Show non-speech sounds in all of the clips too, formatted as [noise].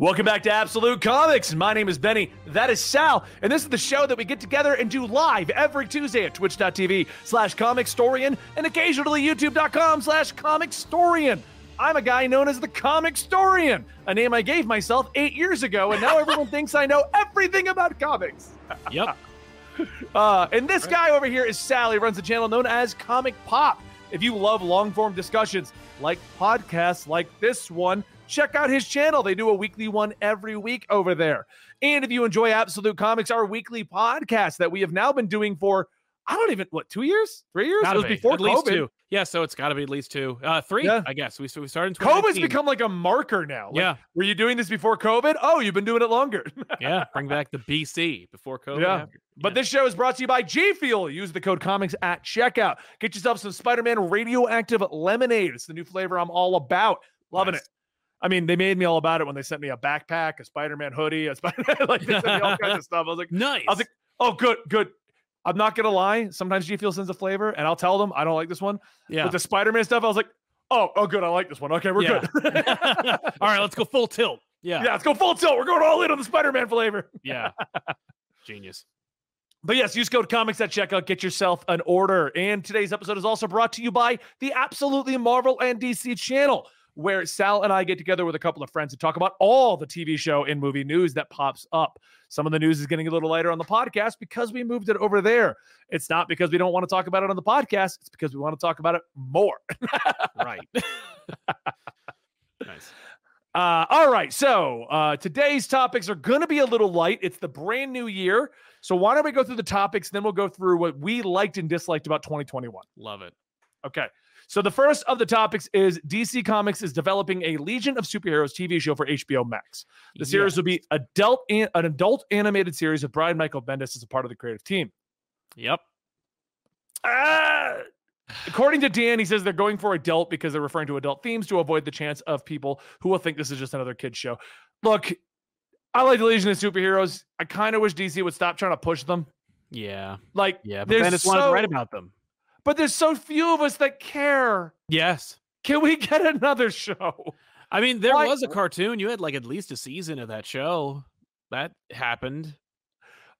Welcome back to Absolute Comics. My name is Benny. That is Sal. And this is the show that we get together and do live every Tuesday at twitch.tv slash comicstorian and occasionally youtube.com slash comicstorian. I'm a guy known as the Comic Storian, a name I gave myself eight years ago, and now everyone [laughs] thinks I know everything about comics. Yep. [laughs] Uh, and this guy over here is Sally, runs a channel known as Comic Pop. If you love long form discussions like podcasts like this one, check out his channel. They do a weekly one every week over there. And if you enjoy Absolute Comics, our weekly podcast that we have now been doing for, I don't even, what, two years? Three years? Gotta it was be. before at least COVID. two. Yeah, so it's got to be at least two. Uh, three, Yeah. I guess. We, so we started in COVID's become like a marker now. Like, Yeah. Were you doing this before COVID? Oh, you've been doing it longer. [laughs] yeah, bring back the BC before COVID. Yeah. But this show is brought to you by G Fuel. Use the code comics at checkout. Get yourself some Spider Man radioactive lemonade. It's the new flavor I'm all about. Loving Nice. it. I mean, they made me all about it when they sent me a backpack, a Spider Man hoodie, a Spider [laughs] like they sent me all kinds of stuff. I was like, nice. I was like, oh, good, good. I'm not gonna lie. Sometimes G Fuel sends a flavor, and I'll tell them I don't like this one. yeah. With the Spider Man stuff, I was like, oh, oh, good, I like this one. Okay, we're Yeah. good. [laughs] [laughs] All right, let's go full tilt. Yeah. yeah, let's go full tilt. We're going all in on the Spider Man flavor. Yeah. Genius. But yes, use code comics at checkout, get yourself an order. And today's episode is also brought to you by the Absolutely Marvel and DC channel, where Sal and I get together with a couple of friends to talk about all the TV show and movie news that pops up. Some of the news is getting a little lighter on the podcast because we moved it over there. It's not because we don't want to talk about it on the podcast, it's because we want to talk about it more. [laughs] Right. nice. Uh, all right. So uh, today's topics are going to be a little light. It's the brand new year. So why don't we go through the topics? Then we'll go through what we liked and disliked about 2021. Love it. Okay. So the first of the topics is DC Comics is developing a Legion of Superheroes TV show for HBO Max. The series will be adult an, an adult animated series with Brian Michael Bendis as a part of the creative team. Yep. Ah! According to Dan, he says they're going for adult because they're referring to adult themes to avoid the chance of people who will think this is just another kid's show. Look, I like the Legion of Superheroes. I kind of wish DC would stop trying to push them. Yeah. Like, Yeah. But Bendis wanted to write about them. But there's so few of us that care. Yes. Can we get another show? I mean, there Why- was a cartoon. You had like at least a season of that show. That happened.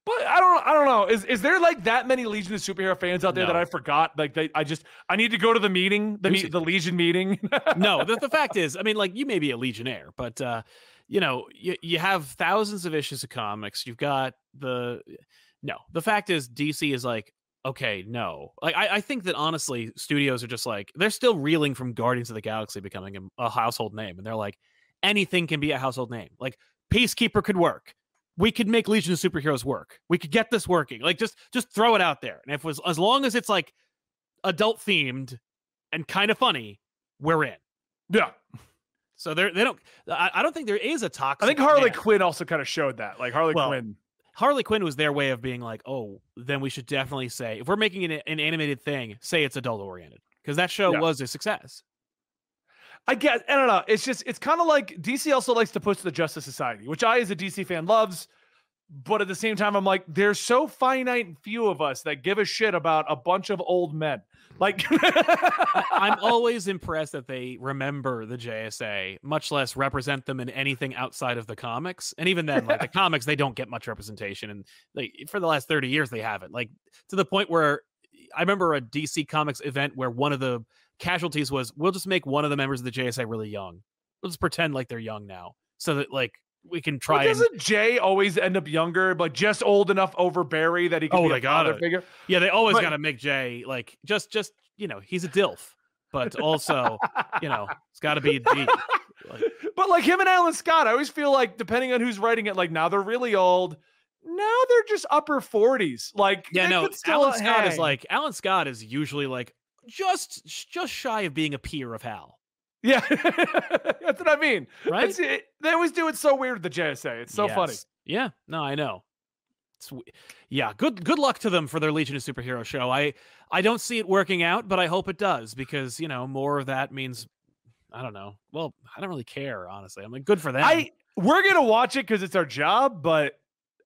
But I don't I don't know. Is is there like that many Legion of Superhero fans out there that I forgot? Like they I just I need to go to the meeting, the it? the Legion meeting. no, the, the [laughs] fact is, I mean, like you may be a legionnaire, but uh, you know, you, you have thousands of issues of comics. You've got the no. The fact is, DC is like, okay, no. Like I, I think that honestly, studios are just like they're still reeling from Guardians of the Galaxy becoming a, a household name, and they're like, anything can be a household name. Like Peacekeeper could work. We could make Legion of Superheroes work. We could get this working. Like just just throw it out there. And if it was as long as it's like adult themed and kind of funny, we're in. yeah. So they're they don't. I, I don't think there is a toxic. I think Harley fan. Quinn also kind of showed that. Like Harley Well, Quinn. Harley Quinn was their way of being like, oh, then we should definitely say if we're making an, an animated thing, say it's adult oriented because that show Yeah. was a success. I guess I don't know. It's just it's kind of like DC also likes to push the Justice Society, which I as a DC fan loves. But at the same time, I'm like, there's so finite and few of us that give a shit about a bunch of old men. Like [laughs] I'm always impressed that they remember the JSA, much less represent them in anything outside of the comics. And even then, like the [laughs] comics, they don't get much representation. And like for the last 30 years, they haven't. Like to the point where I remember a DC Comics event where one of the casualties was, we'll just make one of the members of the JSA really young. We'll just pretend like they're young now, so that like we can try. And, doesn't Jay always end up younger, but just old enough over Barry that he can Oh, be they a father gotta. figure? yeah, they always But- got to make Jay like just just you know he's a dilf, but also you know it's got to be D. Like, [laughs] but like him and Alan Scott, I always feel like depending on who's writing it, like now they're really old. Now they're just upper 40s. Like Yeah, no. Alan Scott is like Alan Scott is usually like just just shy of being a peer of Hal, Yeah, [laughs] that's what I mean. right? It, they always do it so weird with the JSA. It's so funny. Yeah, no, I know. It's, yeah, good good luck to them for their Legion of Superhero show. I I don't see it working out, but I hope it does because you know more of that means I don't know. Well, I don't really care honestly. I'm like good for them. I we're gonna watch it because it's our job, but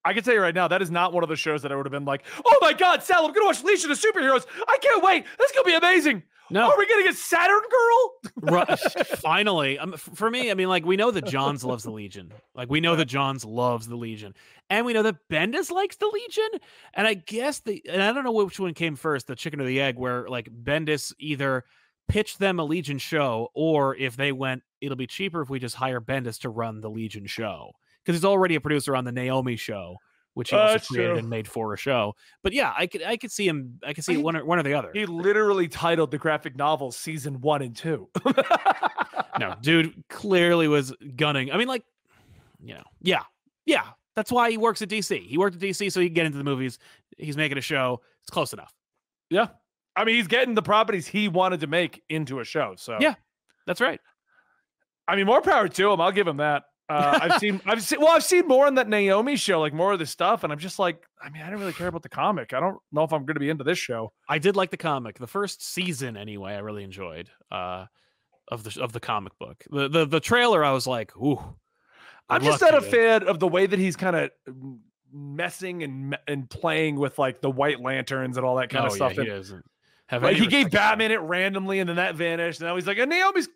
I can tell you right now that is not one of the shows that I would have been like, oh my god, Sal, I'm gonna watch Legion of Superheroes. I can't wait. This is gonna be amazing. No. Are we gonna get Saturn Girl? [laughs] Ru- Finally, um, for me, I mean, like we know that Johns loves the Legion. Like we know that Johns loves the Legion, and we know that Bendis likes the Legion. And I guess the and I don't know which one came first, the chicken or the egg, where like Bendis either pitched them a Legion show, or if they went, it'll be cheaper if we just hire Bendis to run the Legion show because he's already a producer on the Naomi show. Which he oh, also That's created true. and made for a show, but yeah, I could I could see him. I could see He- one or one or the other. He literally titled the graphic novel season one and two. [laughs] no, dude clearly was gunning. I mean, like, you know, yeah, yeah. That's why he works at DC. He worked at DC so he can get into the movies. He's making a show. It's close enough. Yeah. I mean, he's getting the properties he wanted to make into a show. So Yeah. That's right. I mean, more power to him. I'll give him that. Uh, I've [laughs] seen, I've seen, well, I've seen more on that Naomi show, like more of the stuff, and I'm just like, I mean, I don't really care about the comic. I don't know if I'm going to be into this show. I did like the comic. The first season, anyway, I really enjoyed. Uh, of the of the comic book. The the the trailer, I was like, ooh. I'm just not a fan of the way that he's kind of messing and and playing with like the White Lanterns and all that kind oh, of stuff. Yeah, he and, doesn't have like he gave. Batman it randomly, and then that vanished. And now he's like, and Naomi's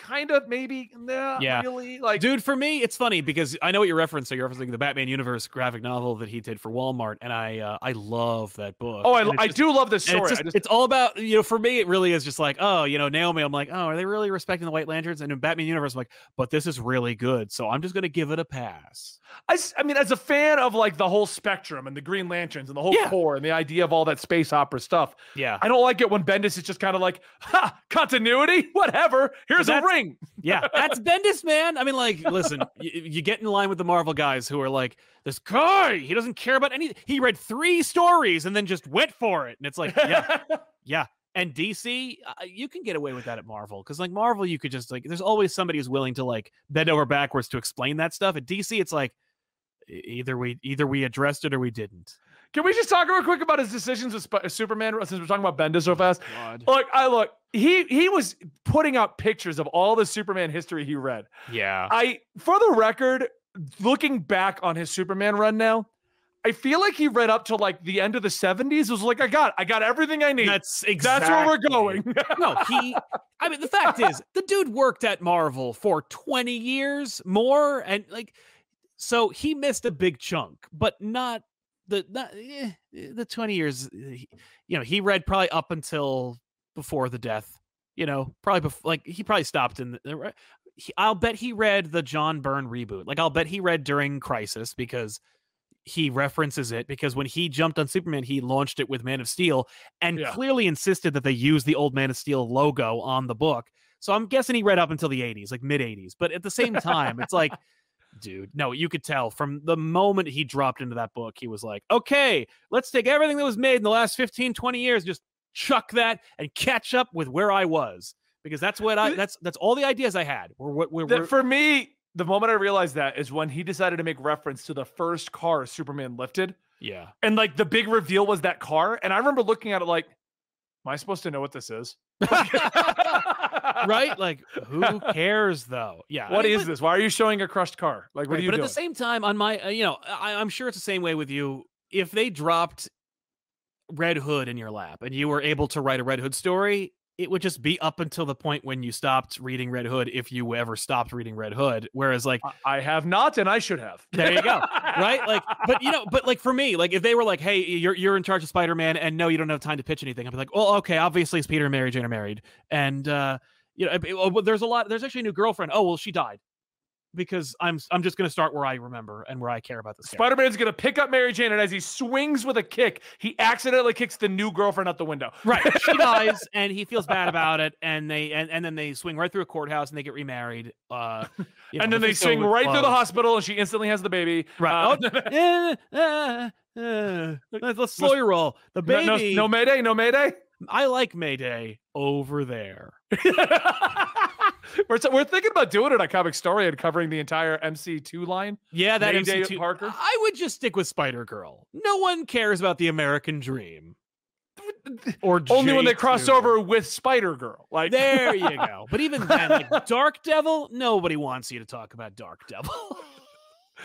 kind of maybe, not Yeah. really. Like, Dude, for me, it's funny because I know what you're referencing. You're referencing the Batman Universe graphic novel that he did for Walmart, and I uh, I love that book. oh, I, I just- do love this story. It's, just, just, it's all about you know. For me, it really is just like, oh, you know, Naomi. I'm like, oh, are they really respecting the White Lanterns? And in Batman Universe, I'm like, but this is really good, so I'm just gonna give it a pass. i, I mean, as a fan of like the whole spectrum and the Green Lanterns and the whole Yeah. Corps and the idea of all that space opera stuff, Yeah, I don't like it when Bendis is just kind of like, ha, continuity, whatever. Here's a ring. yeah, [laughs] that's Bendis, man. I mean, like, listen, you, you get in line with the Marvel guys who are like, this guy, he doesn't care about anything. He read three stories and then just went for it, and it's like, yeah, [laughs] Yeah. And DC, uh, you can get away with that at Marvel because, like, Marvel, you could just, like, there's always somebody who's willing to, like, bend over backwards to explain that stuff. At DC, it's like, either we either we addressed it or we didn't. Can we just talk real quick about his decisions with Sp- uh, Superman since we're talking about Bendis so fast? God. Look, I look. He he was putting out pictures of all the Superman history he read. Yeah. I, for the record, looking back on his Superman run now, I feel like he read up to like the end of the '70s. It was like, I got, I got everything I need. That's exactly That's where we're going. [laughs] no, he. I mean, the fact is, the dude worked at Marvel for 20 years more, and like, so he missed a big chunk, but not the not eh, the 20 years. eh, You know, he read probably up until before the death. You know, probably before, like he probably stopped in. The, he, I'll bet he read the John Byrne reboot. Like, I'll bet he read during Crisis because he references it because when he jumped on Superman, he launched it with Man of Steel and Yeah. clearly insisted that they use the old Man of Steel logo on the book. So I'm guessing he read up until the 80s, like mid 80s. But at the same time, it's like, dude, no, you could tell from the moment he dropped into that book, he was like, okay, let's take everything that was made in the last 15, 20 years, just chuck that and catch up with where I was. Because that's what I that's that's all the ideas I had. Were what were, That for me, the moment I realized that is when he decided to make reference to the first car Superman lifted, yeah. and like the big reveal was that car. And I remember looking at it like, am I supposed to know what this is? [laughs] [laughs] [laughs] right? Like, who cares though? Yeah. I mean, is but- this? Why are you showing a crushed car? Like, what Right, are you but doing? at the same time, on my, uh, you know, I, I'm sure it's the same way with you. If they dropped Red Hood in your lap and you were able to write a Red Hood story, it would just be up until the point when you stopped reading Red Hood, if you ever stopped reading Red Hood. Whereas, like, I- have not, and I should have. There you go. right? Like, [laughs] but you know, but like for me, like if they were like, "Hey, you're you're in charge of Spider Man, and no, you don't have time to pitch anything," I'd be like, "Well, okay, obviously, it's Peter and Mary Jane are married, and uh, you know, there's a lot. There's actually a new girlfriend. Oh, well, she died because I'm I'm just gonna start where I remember and where I care about this. Spider Man's gonna pick up Mary Jane, and as he swings with a kick, he accidentally kicks the new girlfriend out the window. Right, [laughs] she dies, and he feels bad about it, and they and, and then they swing right through a courthouse, and they get remarried. Uh, [laughs] you know, and then they swing right through the hospital, and she instantly has the baby. Right. Uh, [laughs] eh, eh. Let's, let's slow your roll. The no, no, baby. no Mayday, no Mayday. I like Mayday over there. [laughs] we're, t- we're thinking about doing it on Comicstorian covering the entire MC2 line. Yeah, that Mayday MC2. Parker? I would just stick with Spider Girl. No one cares about the American Dream. [laughs] Or Only when they cross over with Spider Girl. Like There you [laughs] go. But even then, like Dark Devil, nobody wants you to talk about Dark Devil.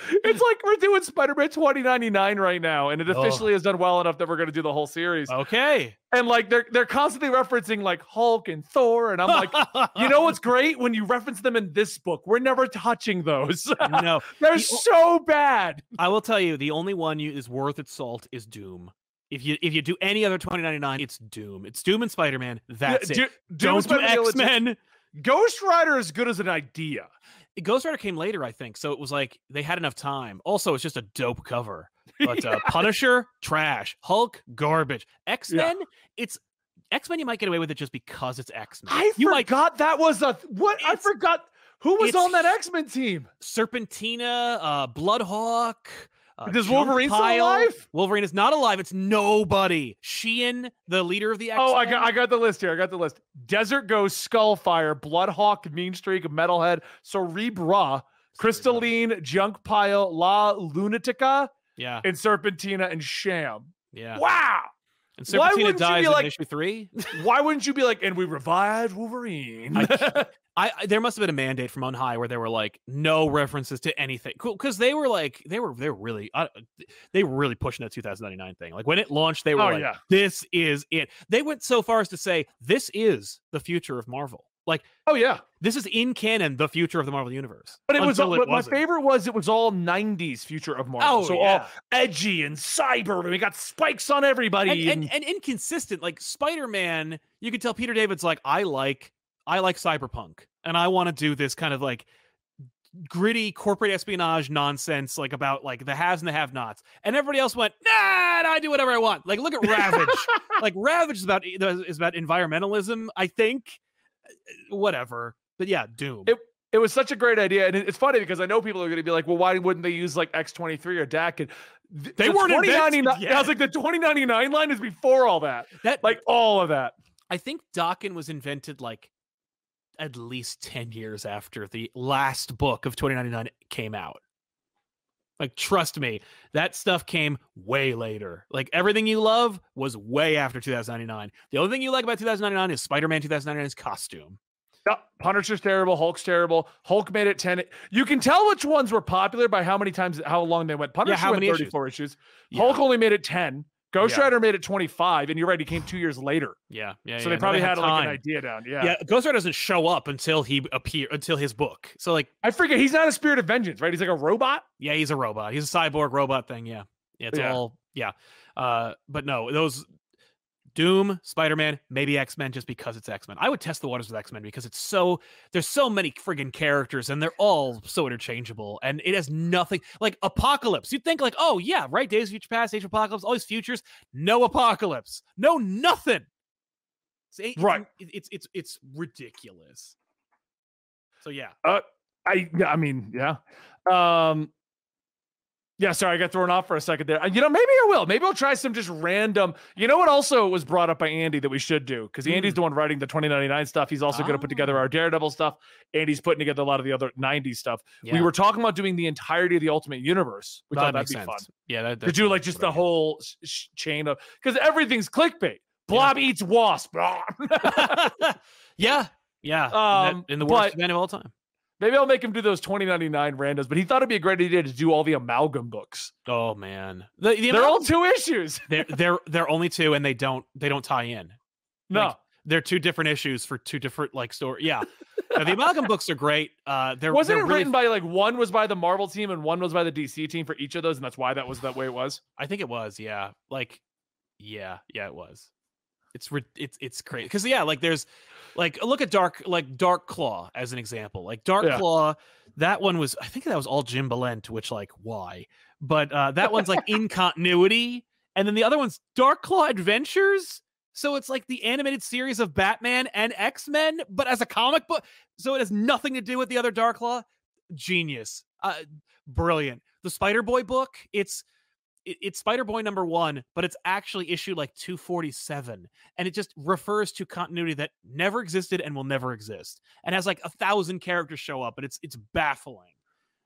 It's like we're doing Spider-Man 2099 right now, and it Oh. officially has done well enough that we're going to do the whole series. Okay. And like they're they're constantly referencing like Hulk and Thor, and I'm like, [laughs] you know what's great when you reference them in this book? We're never touching those. [laughs] no, they're The- so bad. I will tell you, the only one you is worth its salt is Doom. If you if you do any other 2099, it's Doom. It's Doom and Spider Man. That's Yeah, it. Do- Doom Don't do X Men. Ghost Rider is good as an idea. Ghost Rider came later, I think. So it was like they had enough time. Also, it's just a dope cover. [laughs] But uh, Punisher, trash. Hulk, garbage. X Men, it's X Men. You might get away with it just because it's X Men. I you might forgot that was a what I forgot who was on that X-Men team. Serpentina, uh, Bloodhawk. Uh, Does Wolverine still alive? Wolverine is not alive. It's nobody. Xi'an, the leader of the X Oh, I got I got the list here. I got the list. Desert Ghost, Skullfire, Bloodhawk, Mean Streak, Metalhead, Cerebra, Krystalin, Junk Pile, La Lunatica, Yeah, and Serpentina and Sham. yeah. Wow. And Serpentina dies be in like- issue three. [laughs] Why wouldn't you be like, and we revived Wolverine? I- [laughs] I, I there must have been a mandate from on high where they were like no references to anything. Cool, because they were like they were they were really uh, they were really pushing that 2099 thing. Like when it launched, they were Oh, like, yeah. "This is it." They went so far as to say, "This is the future of Marvel." Like oh yeah. this is in canon the future of the Marvel universe. But it was my favorite was it was all 90s future of Marvel. Oh, so yeah. all edgy and cyber, and we got spikes on everybody. and, and, and inconsistent. Like Spider Man, you could tell Peter David's like, I like I like cyberpunk, and I want to do this kind of like gritty corporate espionage nonsense, like about like the haves and the have nots. And everybody else went, Nah, I do whatever I want. Like, look at Ravage. [laughs] like Ravage is about is about environmentalism, I think. Uh, Whatever. But yeah, Doom. It- it was such a great idea, and it's funny because I know people are going to be like, "Well, why wouldn't they use like X23 or Daken?" And th- They the weren't 2099 invented I was like, the 2099 line is before all that, that like all of that. I think Daken was invented like at least 10 years after the last book of 2099 came out. Like, trust me, that stuff came way later. Like, everything you love was way after 2099. The only thing you like about 2099 is Spider Man 2099's costume. Yeah, Punisher's terrible. Hulk's terrible. Hulk made it 10. You can tell which ones were popular by how many times, how long they went. Punisher how went many issues? 34 issues. Yeah, Hulk only made it 10. Ghost Yeah. Rider made it 25. And you're right, he came two years later. yeah, yeah. so yeah, they probably had, like an idea down. Yeah. Yeah, Ghost Rider doesn't show up until he appear until his book. So like, I forget. He's not a spirit of vengeance, right? He's like a robot. yeah, he's a robot. He's a cyborg robot thing. Yeah, yeah it's all yeah. Uh, but no, those Doom, Spider Man, maybe X Men, just because it's X Men. I would test the waters with X Men because it's so there's so many friggin' characters and they're all so interchangeable and it has nothing like Apocalypse. You'd think like, oh yeah, right, Days of Future Past, Age of Apocalypse, all these futures, no Apocalypse, no nothing. It's, Right. It's it's it's ridiculous. So yeah. I yeah, I mean, yeah. Um yeah, sorry, I got thrown off for a second there. Uh, You know, maybe I will. Maybe I'll try some just random. You know what also was brought up by Andy that we should do? Because Andy's the one writing the 2099 stuff. He's also going to put together Ah. our Daredevil stuff. Andy's putting together a lot of the other 90s stuff. yeah. We were talking about doing the entirety of the Ultimate Universe. We thought that'd be fun. Yeah, that, To do like just the whole sh- chain of because everything's clickbait. Blob eats wasp. [laughs] [laughs] yeah, yeah. Um, in the worst event of all time. Maybe I'll make him do those 2099 randos, but he thought it'd be a great idea to do all the amalgam books. Oh man, the, the They're all two issues. [laughs] they're they're they're only two, and they don't they don't tie in. No. Like, they're two different issues for two different like story. Yeah, Now, the amalgam books are great. Uh, they're Wasn't they're it really written by like one was by the Marvel team and one was by the DC team for each of those, and that's why that was that way it was. I think it was, yeah. Like, yeah, yeah, it was. It's ri- it's it's crazy because yeah, like there's like look at Dark like Dark Claw as an example. Like Dark Yeah. Claw, that one was I think that was all Jim Balent, which like why? But uh that one's like in continuity, and then the other one's Dark Claw Adventures. So it's like the animated series of Batman and X Men, but as a comic book. So it has nothing to do with the other Dark Claw. Genius, uh, brilliant. The Spider Boy book. It's it, it's Spider Boy number one, but it's actually issue like 247. And it just refers to continuity that never existed and will never exist. And has like a thousand characters show up, and it's it's baffling.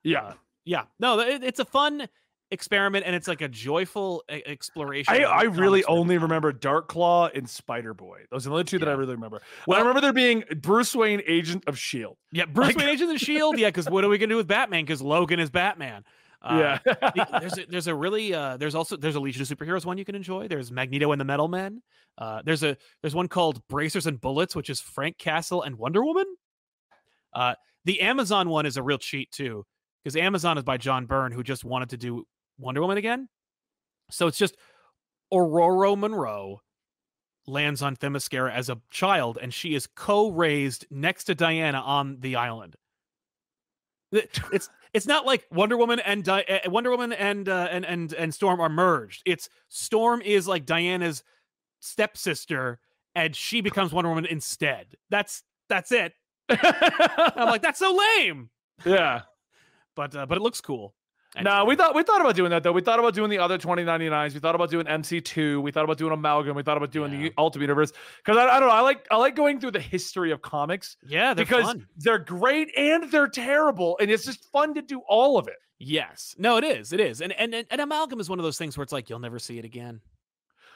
Yeah. Uh, yeah. No, it, it's a fun experiment and it's like a joyful exploration. I, I really only remember Dark Claw and Spider Boy. Those are the only two that I really remember. Well, I remember there being Bruce Wayne, Agent of Shield. Yeah, [laughs] Bruce Like- Wayne Agent of Shield. Yeah, because what are we gonna do with Batman? Because Logan is Batman. Uh, yeah. there's a, there's a really uh, there's also there's a Legion of Superheroes one you can enjoy. There's Magneto and the Metal Men. Uh, there's a there's one called Bracers and Bullets, which is Frank Castle and Wonder Woman. Uh, the Amazon one is a real cheat too, because Amazon is by John Byrne, who just wanted to do Wonder Woman again. So it's just Ororo Munroe lands on Themyscira as a child, and she is co-raised next to Diana on the island. It's it's not like Wonder Woman and Di- uh, Wonder Woman and uh, and and and Storm are merged. It's Storm is like Diana's stepsister, and she becomes Wonder Woman instead. That's that's it. [laughs] I'm like that's so lame, yeah. but uh, but it looks cool. No, we thought we thought about doing that though. We thought about doing the other 2099s. We thought about doing MC2. We thought about doing Amalgam. We thought about doing Yeah. the Ultimate Universe. Because I, I don't know. I like I like going through the history of comics yeah, they're because fun. they're great and they're terrible, and it's just fun to do all of it. Yes, no, it is, it is, and and and, and amalgam is one of those things where it's like you'll never see it again.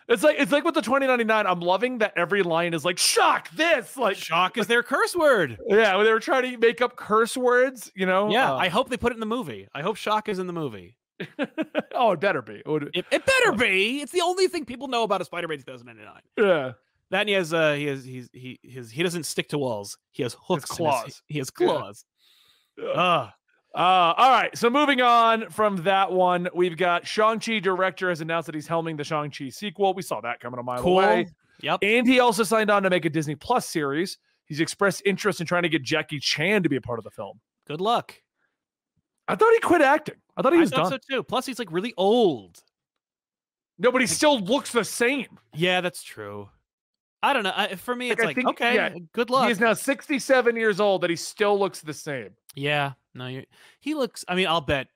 It's like it's like with the 2099. I'm loving that every line is like shock this like Shock is their curse word. yeah. When they were trying to make up curse words, you know. Yeah, Uh, I hope they put it in the movie. I hope Shock is in the movie. [laughs] oh, it better be. It would- It, it better be. It's the only thing people know about a Spider-Man 2099. yeah. That and he has uh he has he's he his he doesn't stick to walls. He has hooks. his- claws. he has claws. Yeah. Ugh. Uh, all right. So moving on from that one, we've got Shang-Chi director has announced that he's helming the Shang-Chi sequel. We saw that coming a mile cool. away. Yep. And he also signed on to make a Disney Plus series. He's expressed interest in trying to get Jackie Chan to be a part of the film. Good luck. I thought he quit acting. I thought he I was thought done. so too. Plus, he's like really old. No, but he still looks the same. Yeah, that's true. I don't know. I, for me, Like, it's I like think- okay, yeah, good luck. He's now 67 years old, that he still looks the same. Yeah, no, you he looks. I mean, I'll bet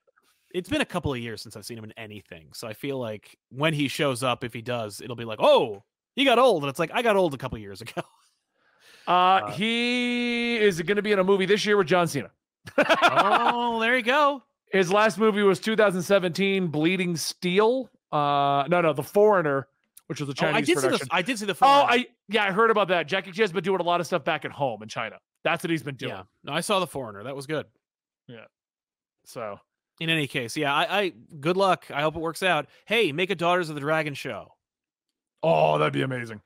it's been a couple of years since I've seen him in anything. So I feel like when he shows up, if he does, it'll be like, oh, he got old, and it's like I got old a couple years ago. [laughs] Uh, Uh, he is going to be in a movie this year with John Cena. [laughs] oh, there you go. His last movie was 2017, Bleeding Steel. Uh, no, no, The Foreigner, which was a Oh, I Chinese did see the. I did see the. oh, I yeah, I heard about that. Jackie Chan's been doing a lot of stuff back at home in China. That's what he's been doing. yeah. No, I saw the foreigner. That was good. So In any case, yeah. I, I good luck. I hope it works out. Hey, make a Daughters of the Dragon show. Oh, that'd be amazing.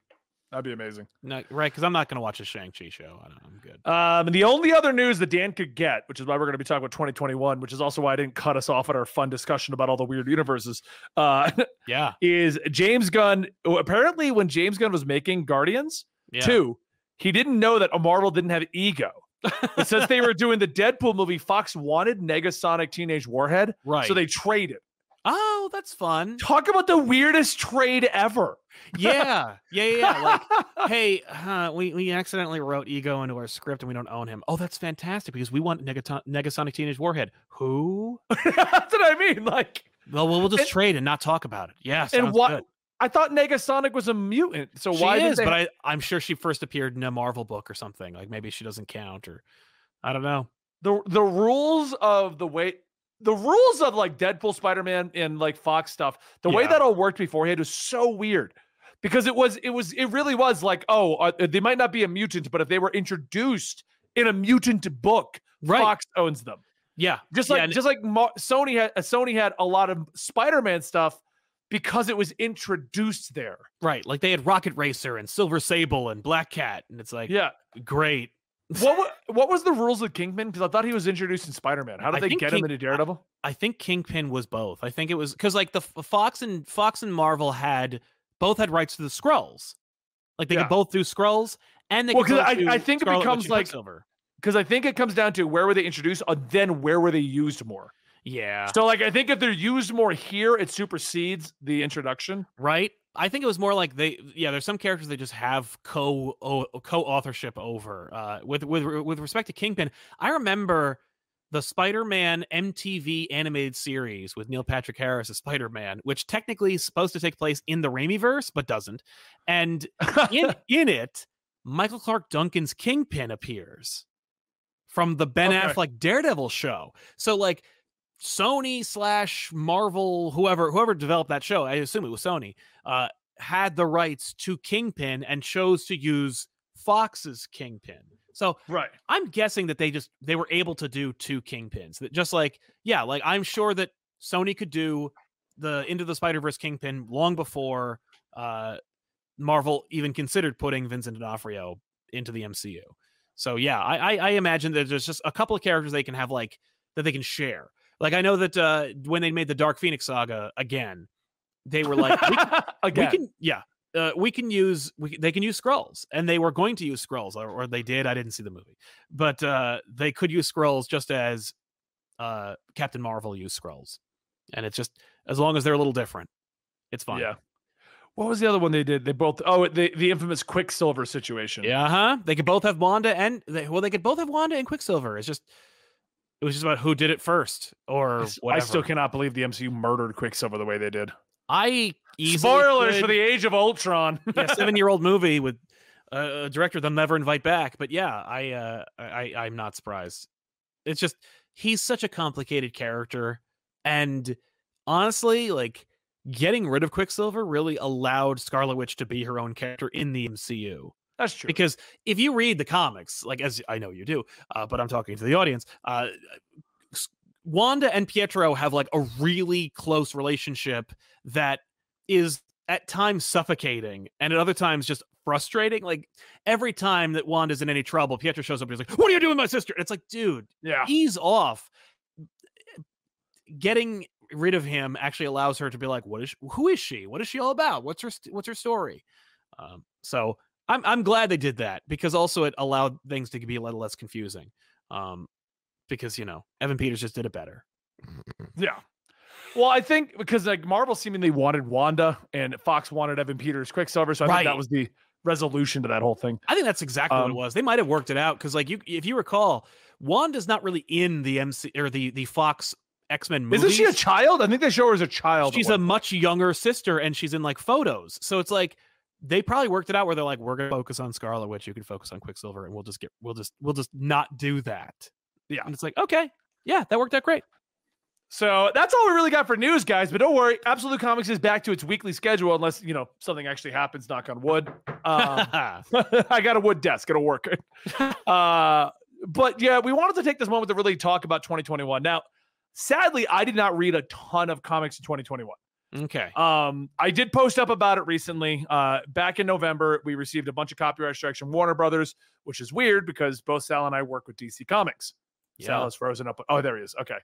That'd be amazing. No, right? Because I'm not going to watch a Shang Chi show. I don't, I'm good. Um, and the only other news that Dan could get, which is why we're going to be talking about 2021, which is also why I didn't cut us off at our fun discussion about all the weird universes, uh, [laughs] Yeah. is James Gunn. Apparently, when James Gunn was making Guardians Yeah. 2, he didn't know that Marvel didn't have ego. Since they were doing the Deadpool movie, Fox wanted Negasonic Teenage Warhead, Right. so they traded. Oh, that's fun. Talk about the weirdest trade ever. Yeah. Yeah. Yeah. yeah. Like, [laughs] hey, uh, we we accidentally wrote ego into our script and we don't own him. Oh, that's fantastic because we want Negaton- Negasonic Teenage Warhead. Who? [laughs] That's what I mean. Like, Well, we'll, we'll just And- trade and not talk about it. Yeah. and what? good. I thought Negasonic was a mutant. So She why is, but I I'm sure she first appeared in a Marvel book or something. Like maybe she doesn't count or I don't know. the the rules of the way the rules of like Deadpool, Spider Man, and like Fox stuff, the way that all worked beforehand was so weird because it was it was it really was like oh uh, they might not be a mutant, but if they were introduced in a mutant book, Right. Fox owns them. Yeah. Just like and- just like Mar- Sony had uh, Sony had a lot of Spider Man stuff because it was introduced there. Right. Like they had Rocket Racer and Silver Sable and Black Cat. And it's like, Yeah. great. what [laughs] what was the rules of Kingpin? Because I thought he was introduced in Spider Man. How did I they get him into Daredevil? I think Kingpin was both. I think it was because like the Fox and Fox and Marvel had both had rights to the Skrulls. Like they Yeah. could both do Skrulls and they Well, could I- I think it Scarlet Witch becomes like- because I think it comes down to where were they introduced, and then where were they used more. Yeah. So, like, I think if they're used more here, it supersedes the introduction. right? I think it was more like they yeah, there's some characters they just have co co-authorship over. Uh with with with respect to Kingpin, I remember the Spider-Man MTV animated series with Neil Patrick Harris as Spider-Man, which technically is supposed to take place in the Raimi verse, but doesn't. And in [laughs] in it, Michael Clarke Duncan's Kingpin appears from the Ben Okay. Affleck Daredevil show. So like Sony slash Marvel, whoever whoever developed that show, I assume it was Sony, uh, had the rights to Kingpin and chose to use Fox's Kingpin. So right. I'm guessing that they just they were able to do two Kingpins. That just like yeah, like I'm sure that Sony could do the Into the Spider Verse Kingpin long before uh, Marvel even considered putting Vincent D'Onofrio into the MCU. So yeah, I, I, I imagine that there's just a couple of characters they can have like that they can share. Like I know that uh, when they made the Dark Phoenix saga again, they were like, we, can, [laughs] Again. we can yeah, uh, we can use we, they can use Skrulls, and they were going to use Skrulls, or, or they did. I didn't see the movie, but uh, they could use Skrulls just as uh, Captain Marvel used Skrulls, and it's just as long as they're a little different, it's fine. Yeah. What was the other one they did? They both oh the the infamous Quicksilver situation. Yeah, huh? They could both have Wanda and they, well, they could both have Wanda and Quicksilver. It's just it was just about who did it first or I whatever. still cannot believe the MCU murdered Quicksilver the way they did. I Spoilers could- for the Age of Ultron. [laughs] yeah, seven year old [laughs] movie with uh, a director they'll never invite back. But yeah, I uh, I I'm not surprised. It's just he's such a complicated character, and honestly, like getting rid of Quicksilver really allowed Scarlet Witch to be her own character in the MCU. That's true. because if you read the comics like as i know you do uh, but i'm talking to the audience uh, wanda and pietro have like a really close relationship that is at times suffocating and at other times just frustrating like every time that wanda's in any trouble pietro shows up and he's like what are you doing with my sister? And it's like dude yeah. ease off. Getting rid of him actually allows her to be like what is who is she? What is she all about? What's her what's her story? Um, so I'm I'm glad they did that because also it allowed things to be a little less confusing. Um, because you know Evan Peters just did it better. [laughs] Yeah. Well, I think because like Marvel seemingly wanted Wanda and Fox wanted Evan Peters Quicksilver, so I think that was the resolution to that whole thing. I think that's exactly what Um, it was. They might have worked it out because like you if you recall, Wanda's not really in the MC or the the Fox X Men movies. Isn't she a child? I think they show her as a child. She's a much younger sister and she's in like photos. So it's like they probably worked it out where they're like, we're gonna focus on Scarlet Witch, you can focus on Quicksilver, and we'll just get we'll just we'll just not do that. Yeah. And it's like, okay, yeah, that worked out great. So that's all we really got for news, guys. But don't worry, Absolute Comics is back to its weekly schedule, unless you know something actually happens. Knock on wood. Um, [laughs] [laughs] I got a wood desk. It'll work. [laughs] uh, but yeah, we wanted to take this moment to really talk about 2021. Now, sadly, I did not read a ton of comics in 2021. Okay. Um, I did post up about it recently. Uh, back in November, we received a bunch of copyright strikes from Warner Brothers, which is weird because both Sal and I work with DC Comics. Yeah. Sal Yeah. is frozen up. Oh, there he is. Okay.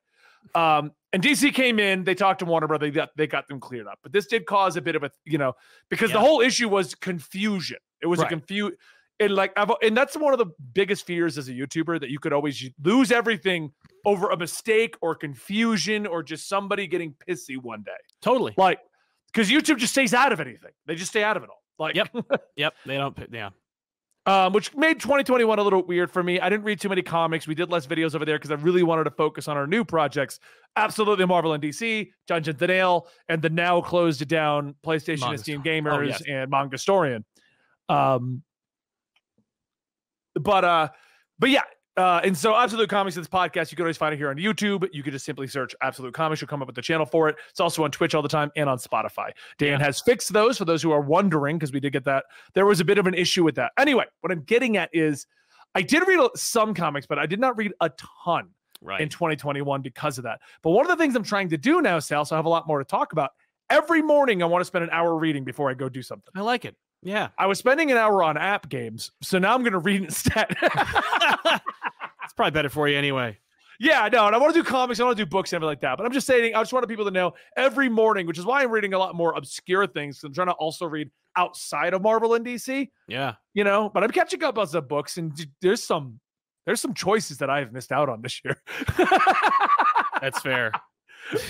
Um, and DC came in, they talked to Warner Brothers, they got, they got them cleared up. But this did cause a bit of a, you know, because the whole issue was confusion. It was a Right. confu and like I've, and that's one of the biggest fears as a YouTuber that you could always lose everything over a mistake or confusion or just somebody getting pissy one day. Totally. Like, because YouTube just stays out of anything. They just stay out of it all. Like, Yep. [laughs] Yep. They don't. Yeah. um, which made 2021 a little weird for me. I didn't read too many comics. We did less videos over there because I really wanted to focus on our new projects. Absolutely Marvel and DC, Dungeons and Nail, and the now closed down PlayStation and Manga Steam Gamers Oh, yes. and Manga Storian. Um, but uh, but yeah. Uh, and so Absolute Comics, is this podcast, you can always find it here on YouTube. You can just simply search Absolute Comics. You'll come up with the channel for it. It's also on Twitch all the time and on Spotify. Dan Yeah. has fixed those for those who are wondering, because we did get that. There was a bit of an issue with that. Anyway, what I'm getting at is I did read some comics, but I did not read a ton Right. in 2021 because of that. But one of the things I'm trying to do now, Sal, so I have a lot more to talk about. Every morning, I want to spend an hour reading before I go do something. I like it. Yeah. I was spending an hour on app games, so now I'm going to read instead. [laughs] [laughs] probably better for you anyway. yeah, no, and I want to do comics, I want to do books and everything like that. But I'm just saying, I just wanted people to know every morning, which is why I'm reading a lot more obscure things. I'm trying to also read outside of Marvel and DC, Yeah. you know. But I'm catching up on some books, and there's some there's some choices that I have missed out on this year. [laughs] That's fair.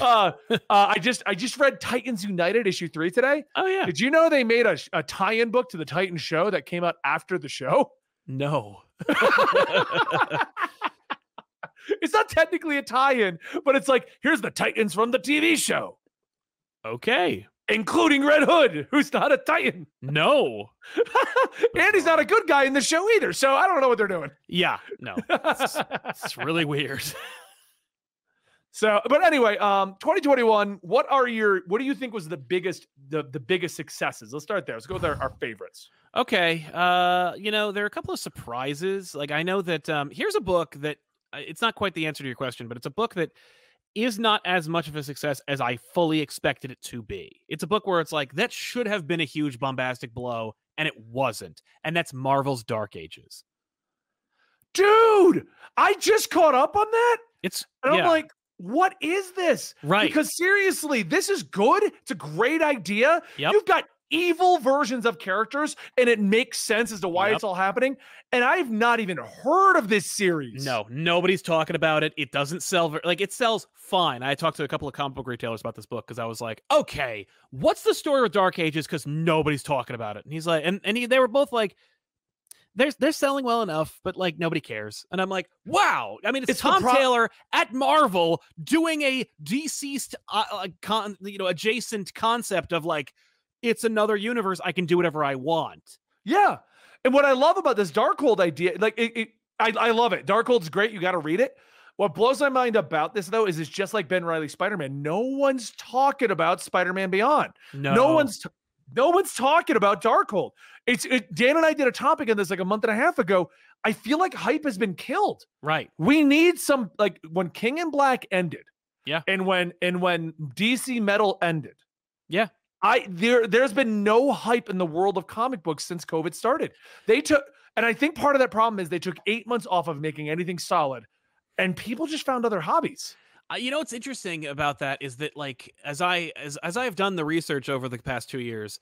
uh, uh, I just I just read Titans United issue three today. Oh yeah. Did you know they made a, a tie-in book to the Titan show that came out after the show? No. [laughs] It's not technically a tie-in, but it's like here's the Titans from the TV show, okay. including Red Hood, who's not a Titan, No. [laughs] and he's not a good guy in the show either. So I don't know what they're doing. Yeah. No. It's, it's really weird. [laughs] so, but anyway, um, 2021. What are your? What do you think was the biggest the the biggest successes? Let's start there. Let's go with our, our favorites. Okay. Uh, you know, there are a couple of surprises. Like I know that um here's a book that uh, it's not quite the answer to your question, but it's a book that is not as much of a success as I fully expected it to be. It's a book where it's like that should have been a huge bombastic blow and it wasn't. And that's Marvel's Dark Ages. Dude, I just caught up on that. It's And yeah, I'm like, what is this? right. Because seriously, this is good. It's a great idea. Yep. You've got evil versions of characters, and it makes sense as to why Yep. it's all happening. And I've not even heard of this series. No, nobody's talking about it. It doesn't sell like it sells fine. I talked to a couple of comic book retailers about this book because I was like, okay, what's the story with Dark Ages? Because nobody's talking about it. And he's like, and and he, they were both like, they're they're selling well enough, but like nobody cares. And I'm like, wow. I mean, it's, It's Tom pro- Taylor at Marvel doing a DCeased, uh, uh, con- you know, adjacent concept of like, it's another universe. I can do whatever I want. Yeah. And what I love about this Darkhold idea, like it, it I, I love it. Darkhold's great. You got to read it. What blows my mind about this though is it's just like Ben Reilly Spider-Man. No one's talking about Spider-Man Beyond. No, No, one's t- no one's talking about Darkhold. It's it, Dan and I did a topic on this like a month and a half ago. I feel like hype has been killed. right. We need some like when King in Black ended. Yeah. And when and when DC Metal ended. Yeah. I there there's been no hype in the world of comic books since COVID started. They took and I think part of that problem is they took 8 months off of making anything solid and people just found other hobbies. Uh, you know what's interesting about that is that like as I as as I have done the research over the past 2 years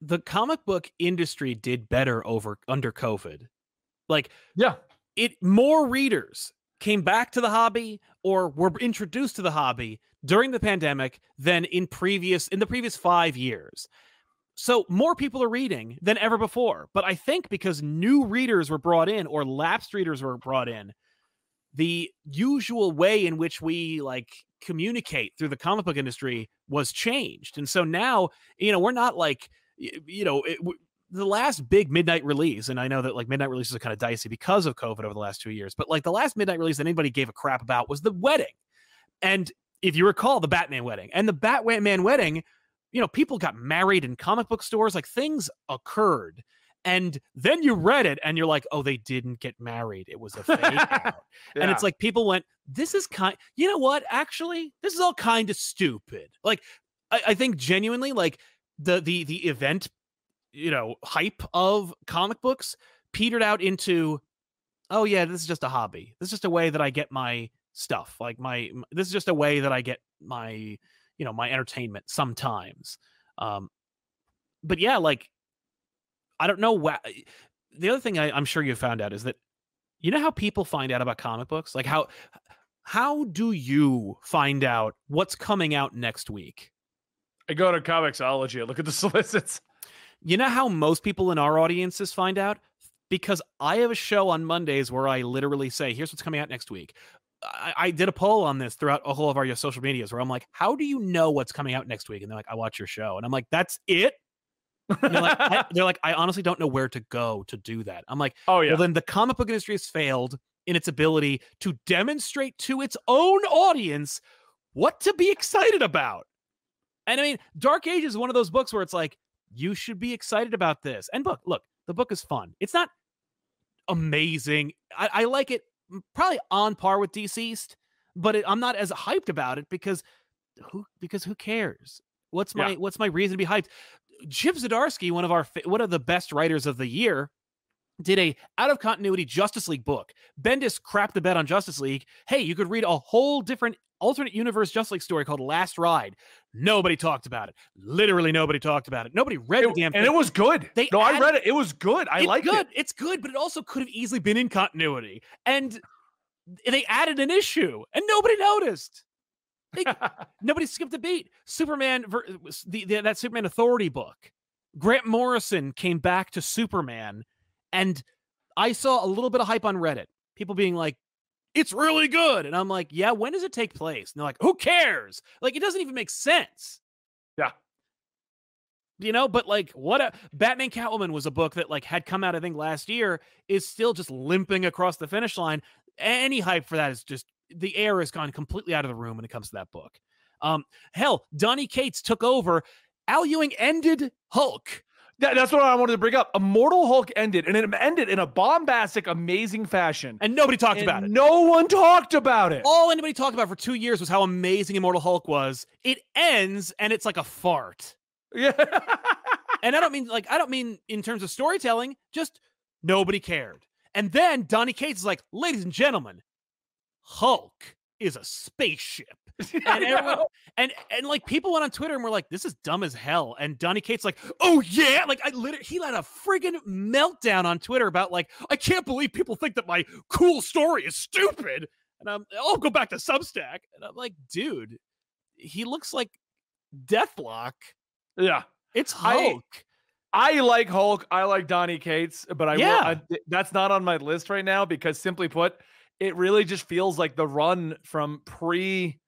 the comic book industry did better over under COVID. Like Yeah. it more readers came back to the hobby or were introduced to the hobby during the pandemic than in previous in the previous 5 years. So more people are reading than ever before. But I think because new readers were brought in or lapsed readers were brought in, the usual way in which we like communicate through the comic book industry was changed. And so now, you know, we're not like you know, it, w- the last big midnight release, and I know that like midnight releases are kind of dicey because of COVID over the last two years, but like the last midnight release that anybody gave a crap about was the wedding. And if you recall, the Batman wedding and the Batman wedding, you know, people got married in comic book stores, like things occurred. And then you read it and you're like, oh, they didn't get married. It was a fake [laughs] out. And it's like people went, this is kind, you know what? Actually, this is all kind of stupid. Like, I, I think genuinely, like the the the event, you know, hype of comic books petered out into, oh yeah, this is just a hobby. This is just a way that I get my stuff. Like my, this is just a way that I get my, you know, my entertainment sometimes. Um, but yeah, like, I don't know what. Eh, the other thing I, I'm sure you found out is that you know how people find out about comic books? Like how how do you find out what's coming out next week? I go to Comixology, I look at the [laughs] solicits. you know how most people in our audiences find out? Because i have a show on mondays where i literally say here's what's coming out next week. I, I did a poll on this throughout all of our social medias where i'm like how do you know what's coming out next week? And they're like i watch your show. And i'm like that's it they're like, I, [laughs] they're like i honestly don't know where to go to do that i'm like oh yeah. Well, then the comic book industry has failed in its ability to demonstrate to its own audience what to be excited about. And I mean, Dark Age is one of those books where it's like, you should be excited about this. And book, look, the book is fun. It's not amazing. I, I like it probably on par with DCeased, but it, I'm not as hyped about it because who because who cares? What's my Yeah. what's my reason to be hyped? Chip Zdarsky, one of our one of the best writers of the year, did a out of continuity Justice League book. Bendis crapped the bed on Justice League. Hey, you could read a whole different alternate universe Justice League story called Last Ride. Nobody talked about it. Literally nobody talked about it. Nobody read It- the damn and thing. it was good. They no, I read it. It was good. I it's liked it. It's good, but it also could have easily been in continuity. And they added an issue, and nobody noticed. Nobody skipped a beat. Superman, ver- the, the, that Superman Authority book. Grant Morrison came back to Superman, and I saw a little bit of hype on Reddit. People being like, "It's really good," and I'm like, "Yeah, when does it take place?" And they're like, "Who cares?" Like, it doesn't even make sense. Yeah. You know, but like, what? A, Batman Catwoman was a book that like had come out, I think, last year. Is still just limping across the finish line. Any hype for that is just the air has gone completely out of the room when it comes to that book. Um, hell, Donny Cates took over. Al Ewing ended Hulk. That, that's what I wanted to bring up. Immortal Hulk ended, and it ended in a bombastic, amazing fashion. And nobody talked and about it. No one talked about it. All anybody talked about for two years was how amazing Immortal Hulk was. It ends and it's like a fart. Yeah. [laughs] And I don't mean like I don't mean in terms of storytelling, just nobody cared. And then Donny Cates is like, ladies and gentlemen, Hulk is a spaceship. [laughs] And everyone, and and like people went on Twitter and were like, "This is dumb as hell." And Donny Cates like, "Oh yeah!" Like I literally, he had a friggin' meltdown on Twitter about like, "I can't believe people think that my cool story is stupid." And I'm, I'll go back to Substack, and I'm like, "Dude, he looks like Deathlok. yeah. It's Hulk." I like Hulk. I like Donny Cates, but I, will, Yeah. I that's not on my list right now because simply put, it really just feels like the run from pre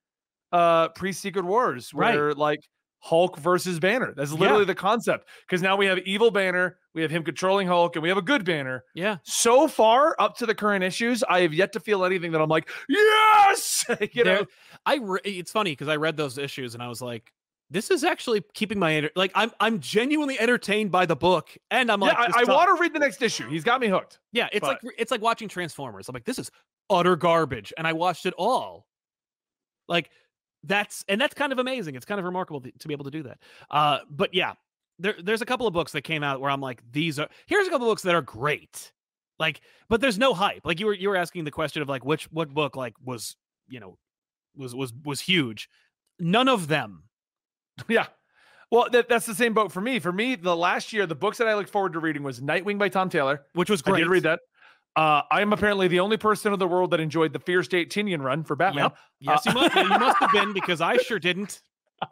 uh pre Secret Wars Right. where like Hulk versus Banner. That's Yeah. literally the concept. Because now we have evil Banner, we have him controlling Hulk, and we have a good Banner. yeah, So far, up to the current issues, I have yet to feel anything that I'm like, yes, [laughs] you know. There- I re- it's funny because I read those issues and I was like, "This is actually keeping my enter- like I'm I'm genuinely entertained by the book." And I'm like, yeah, this I, I want to read the next issue. He's got me hooked. Yeah, it's like it's like watching Transformers. I'm like, this is utter garbage, and I watched it all. Like that's and that's kind of amazing. It's kind of remarkable to, to be able to do that. Uh, but yeah, there there's a couple of books that came out where I'm like, these are here's a couple of books that are great. Like, but there's no hype. Like you were you were asking the question of like which what book like was you know was was was huge. None of them. [laughs] Yeah. Well, that, that's the same boat for me. For me, the last year, the books that I looked forward to reading was Nightwing by Tom Taylor. Which was great. I did read that. Uh, I am apparently the only person in the world that enjoyed the Fear State Tynion run for Batman. Yep. Yes, you must. you must have been because I sure didn't.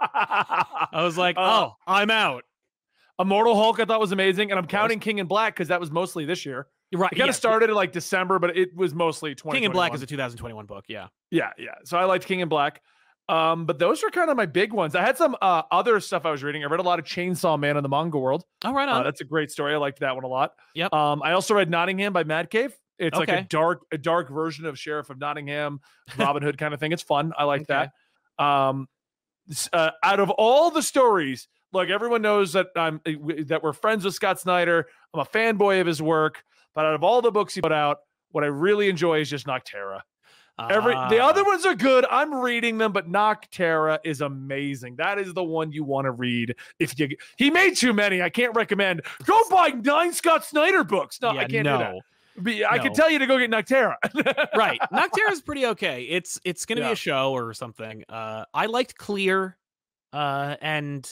I was like, Uh, oh, I'm out. Immortal Hulk, I thought was amazing, and I'm counting King in Black because that was mostly this year. You're right. It kind of yes, started in like December, but it was mostly 20. King in Black is a 2021 book. Yeah. Yeah, yeah. So I liked King in Black. Um, but those were kind of my big ones. I had some uh, other stuff I was reading. I read a lot of Chainsaw Man in the Manga World. Oh, right Uh, on. that's a great story. I liked that one a lot. Yep. Um, I also read Nottingham by Mad Cave. It's like a dark, a dark version of Sheriff of Nottingham, Robin Hood kind of thing. It's fun. I like Okay. that. Um, uh, out of all the stories, like everyone knows that I'm uh, that we're friends with Scott Snyder. I'm a fanboy of his work. But out of all the books he put out, what I really enjoy is just Nocterra. Every the Ah, other ones are good. I'm reading them, but Nocterra is amazing. That is the one you want to read. If you he made too many, I can't recommend. Go buy nine Scott Snyder books. No, yeah, I can't no. do that. Be- I can tell you to go get Nocterra. [laughs] right. Nocterra is pretty okay. It's it's gonna be a show or something. Uh, I liked Clear, uh, and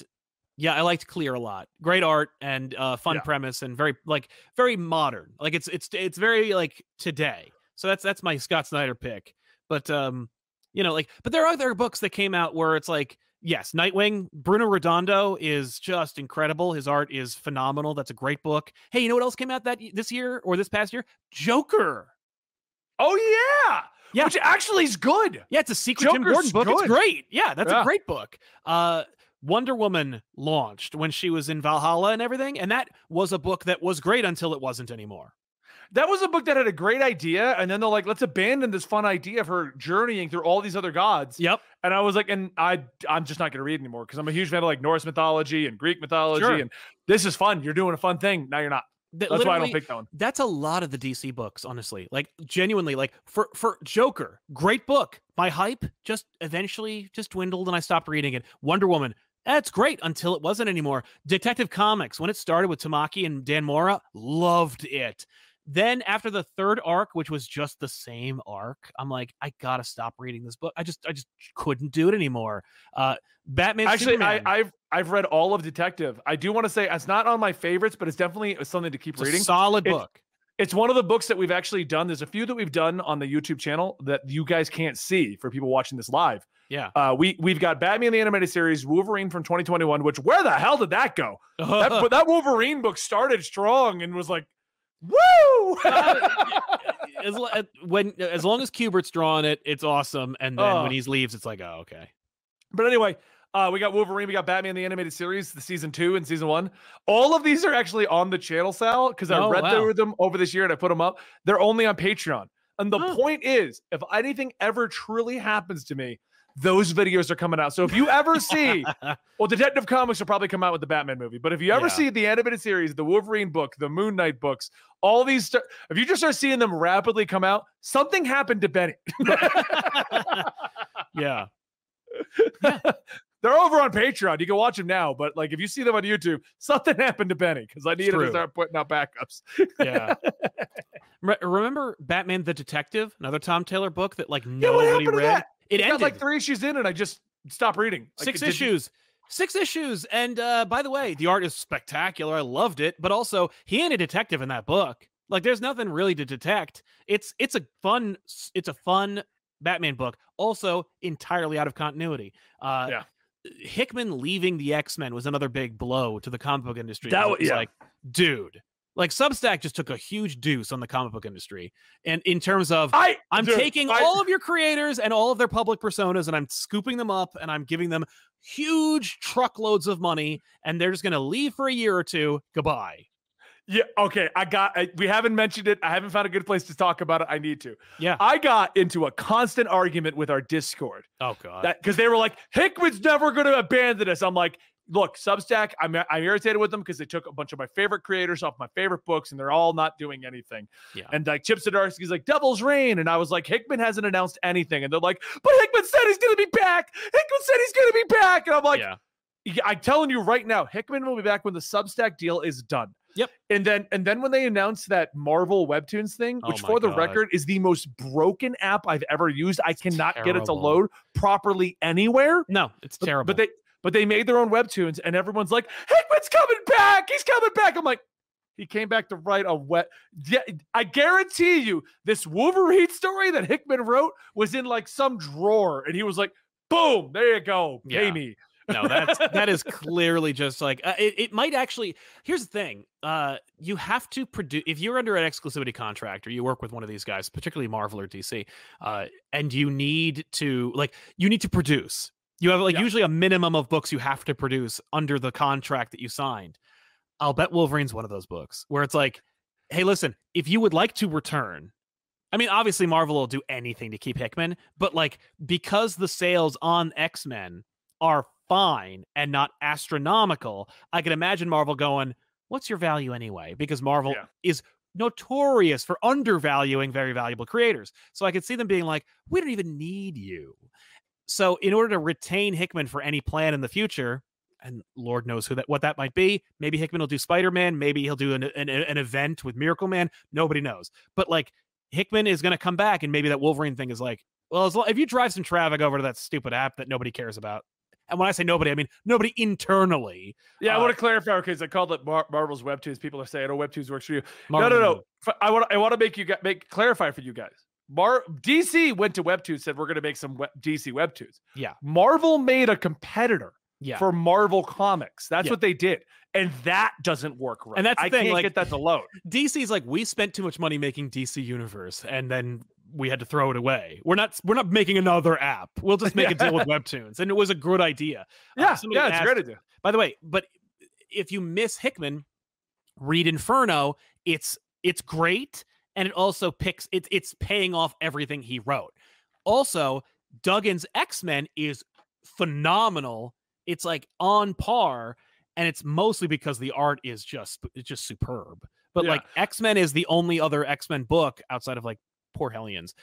yeah, I liked Clear a lot. Great art and uh, fun Yeah. premise and very like very modern. Like it's it's it's very like today. So that's that's my Scott Snyder pick. But um, you know, like, but there are other books that came out where it's like. Yes, Nightwing. Bruno Redondo is just incredible. His art is phenomenal. That's a great book. Hey, you know what else came out that this year or this past year? Joker. oh yeah, Yeah. which actually is good. Yeah, it's a secret Jim Joker's Gordon book. It's great. Yeah, that's Yeah. a great book. Uh Wonder Woman launched when she was in Valhalla and everything, and that was a book that was great until it wasn't anymore. That was a book that had a great idea, and then they're like, let's abandon this fun idea of her journeying through all these other gods. Yep. And I was like, and I I'm just not gonna read anymore because I'm a huge fan of like Norse mythology and Greek mythology, Sure. and this is fun. You're doing a fun thing. Now you're not. Th- That's why I don't pick that one. That's a lot of the DC books, honestly. Like genuinely, like for for Joker, great book. My hype just eventually just dwindled and I stopped reading it. Wonder Woman, that's great until it wasn't anymore. Detective Comics, when it started with Tamaki and Dan Mora, loved it. Then after the third arc, which was just the same arc, I'm like, I gotta stop reading this book. I just I just couldn't do it anymore. Uh Batman Actually, Superman, I, I've I've read all of Detective. I do want to say it's not on my favorites, but it's definitely something to keep it's a reading. solid It's- book. It's one of the books that we've actually done. There's a few that we've done on the YouTube channel that you guys can't see for people watching this live. Yeah. Uh, we we've got Batman the animated series, Wolverine from 2021. Which where the hell did that go? [laughs] That but that Wolverine book started strong and was like, woo! [laughs] as, uh, when as long as Kubert's drawing it, it's awesome. And then Oh. when he leaves, it's like, oh, okay. But anyway, uh, we got Wolverine, we got Batman the animated series, the season two and season one. All of these are actually on the channel, Sal, because I Oh, read wow. through them over this year and I put them up. They're only on Patreon. And the Huh. point is, if anything ever truly happens to me, those videos are coming out. So if you ever [laughs] see, well, Detective Comics will probably come out with the Batman movie, but if you ever Yeah. see the animated series, the Wolverine book, the Moon Knight books, all these, st- if you just start seeing them rapidly come out, something happened to Benny. [laughs] yeah. They're over on Patreon. You can watch them now, but like if you see them on YouTube, something happened to Benny because I needed to start putting out backups. Yeah. Re- remember Batman the Detective, another Tom Taylor book that like Yeah, what nobody to read. That? It I got ended like three issues in, and I just stopped reading. Like, six did you- issues. Six issues. And uh, by the way, the art is spectacular. I loved it. But also, he ain't a detective in that book. Like, there's nothing really to detect. It's it's a fun it's a fun Batman book. Also, entirely out of continuity. Uh, Yeah. Hickman leaving the X Men was another big blow to the comic book industry. That 'cause wa- it was yeah. like, dude, like Substack just took a huge deuce on the comic book industry, and in terms of I I'm dude, taking I- all of your creators and all of their public personas and I'm scooping them up and I'm giving them huge truckloads of money and they're just going to leave for a year or two. Goodbye. Yeah. Okay. I got. I, we haven't mentioned it. I haven't found a good place to talk about it. I need to. Yeah. I got into a constant argument with our Discord Oh god. because they were like, Hickman's never going to abandon us. I'm like, look, Substack. I'm I'm irritated with them because they took a bunch of my favorite creators off my favorite books and they're all not doing anything. Yeah. And like Chip Zdarsky's like Devil's Reign, and I was like, Hickman hasn't announced anything, and they're like, but Hickman said he's going to be back. Hickman said he's going to be back, and I'm like, yeah. I'm telling you right now, Hickman will be back when the Substack deal is done. Yep. And then and then when they announced that Marvel Webtoons thing, Oh which my for the God. record is the most broken app I've ever used. I cannot get it to load properly anywhere. No, it's But- terrible. But they but they made their own webtoons and everyone's like, Hickman's coming back. He's coming back. I'm like, he came back to write a wet. Yeah, I guarantee you, this Wolverine story that Hickman wrote was in like some drawer, and he was like, "Boom, there you go, pay Yeah. me." no, that's that is clearly just like uh, it, it might actually here's the thing. Uh you have to produce if you're under an exclusivity contract or you work with one of these guys, particularly Marvel or DC, uh, and you need to like you need to produce. You have like Yeah. usually a minimum of books you have to produce under the contract that you signed. I'll bet Wolverine's one of those books where it's like, hey, listen, if you would like to return, I mean, obviously Marvel will do anything to keep Hickman, but like because the sales on X Men are fine and not astronomical, I can imagine Marvel going, "What's your value anyway?" Because Marvel Yeah. is notorious for undervaluing very valuable creators. So I could see them being like, "We don't even need you." So in order to retain Hickman for any plan in the future, and Lord knows who that what that might be. Maybe Hickman will do Spider Man. Maybe he'll do an, an an event with Miracle Man. Nobody knows. But like Hickman is going to come back, and maybe that Wolverine thing is like, well, as long, if you drive some traffic over to that stupid app that nobody cares about, and when I say nobody, I mean nobody internally. Yeah, I Uh, want to clarify because I called it Mar- Marvel's Webtoons. People are saying, "Oh, Webtoons works for you." Marvel no, no, no. I want I want to make you make clarify for you guys. Mar DC went to Webtoons, said we're going to make some web- DC Webtoons. Yeah. Marvel made a competitor Yeah. for Marvel Comics. That's Yeah. what they did, and that doesn't work right. And that's the I thing, can't like- get that to load. DC's like we spent too much money making DC Universe, and then we had to throw it away. We're not we're not making another app. We'll just make a deal with [laughs] Webtoons, and it was a good idea. Uh, Yeah, somebody yeah, it's asked- great idea. By the way, but if you miss Hickman, read Inferno. It's it's great, and it also picks it's it's paying off everything he wrote. Also, Duggan's X Men is phenomenal. It's like on par, and it's mostly because the art is just it's just superb. But Yeah. like X Men is the only other X Men book outside of like Poor Hellions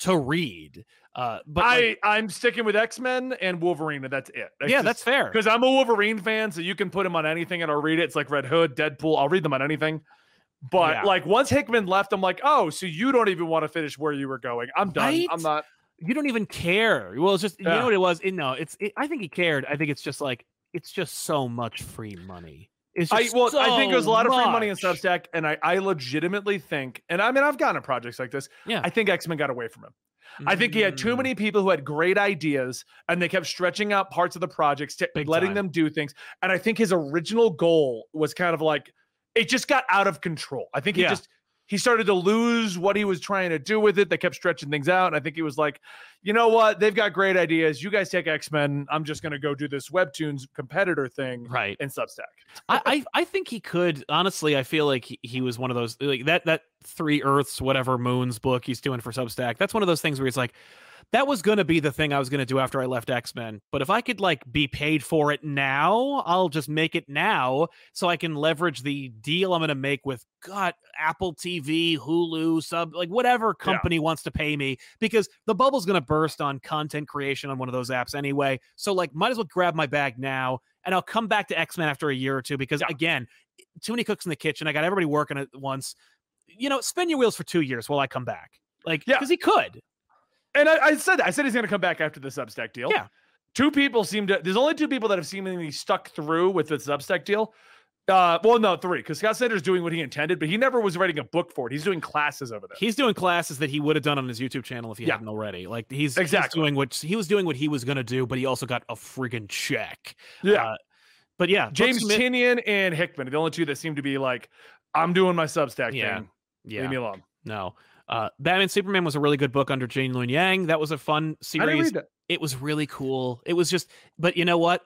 to read. Uh, but like, I I'm sticking with X Men and Wolverine, and that's it. yeah, that's fair. because I'm a Wolverine fan, so you can put him on anything and I'll read it. It's like Red Hood, Deadpool. I'll read them on anything. But Yeah. like once Hickman left, I'm like, oh, so you don't even want to finish where you were going. I'm done. I'm not. you don't even care. Well, it's just you know what it was. It, no, it's. It, I think he cared. I think it's just like it's just so much free money. It's I well, I think there's a so lot of free money in. Substack, and I I legitimately think, and I mean I've gotten projects like this. Yeah. I think X Men got away from him. I think he had too Mm. many people who had great ideas and they kept stretching out parts of the projects, to letting time. them do things. And I think his original goal was kind of like it just got out of control. I think he Yeah. just he started to lose what he was trying to do with it. They kept stretching things out. And I think he was like, you know what? They've got great ideas. You guys take X Men. I'm just going to go do this Webtoons competitor thing Right. in Substack. I, I I think he could. Honestly, I feel like he, he was one of those like that that three Earths, whatever moons book he's doing for Substack. That's one of those things where he's like, that was gonna be the thing I was gonna do after I left X Men. But if I could like be paid for it now, I'll just make it now so I can leverage the deal I'm gonna make with God, Apple TV, Hulu, sub, like whatever company wants to pay me because the bubble's gonna burst on content creation on one of those apps anyway. So like, might as well grab my bag now, and I'll come back to X Men after a year or two because Yeah. again, too many cooks in the kitchen. I got everybody working at once. You know, spin your wheels for two years while I come back. Like, Yeah. because he could. And I, I said that. I said he's going to come back after the Substack deal. Yeah. Two people seem to. There's only two people that have seemingly stuck through with the Substack deal. Uh, well, no, three, because Scott Snyder's doing what he intended, but he never was writing a book for it. He's doing classes over there. He's doing classes that he would have done on his YouTube channel if he Yeah. hadn't already. Like he's, he's Exactly. doing what he was doing what he was gonna do, but he also got a friggin' check. yeah. Uh, but yeah, James submit- Tynion and Hickman are the only two that seem to be like, I'm doing my Substack Yeah. thing. yeah, Leave me alone. no. Uh, Batman Superman was a really good book under Gene Luen Yang. That was a fun series. It was really cool. It was just, but you know what?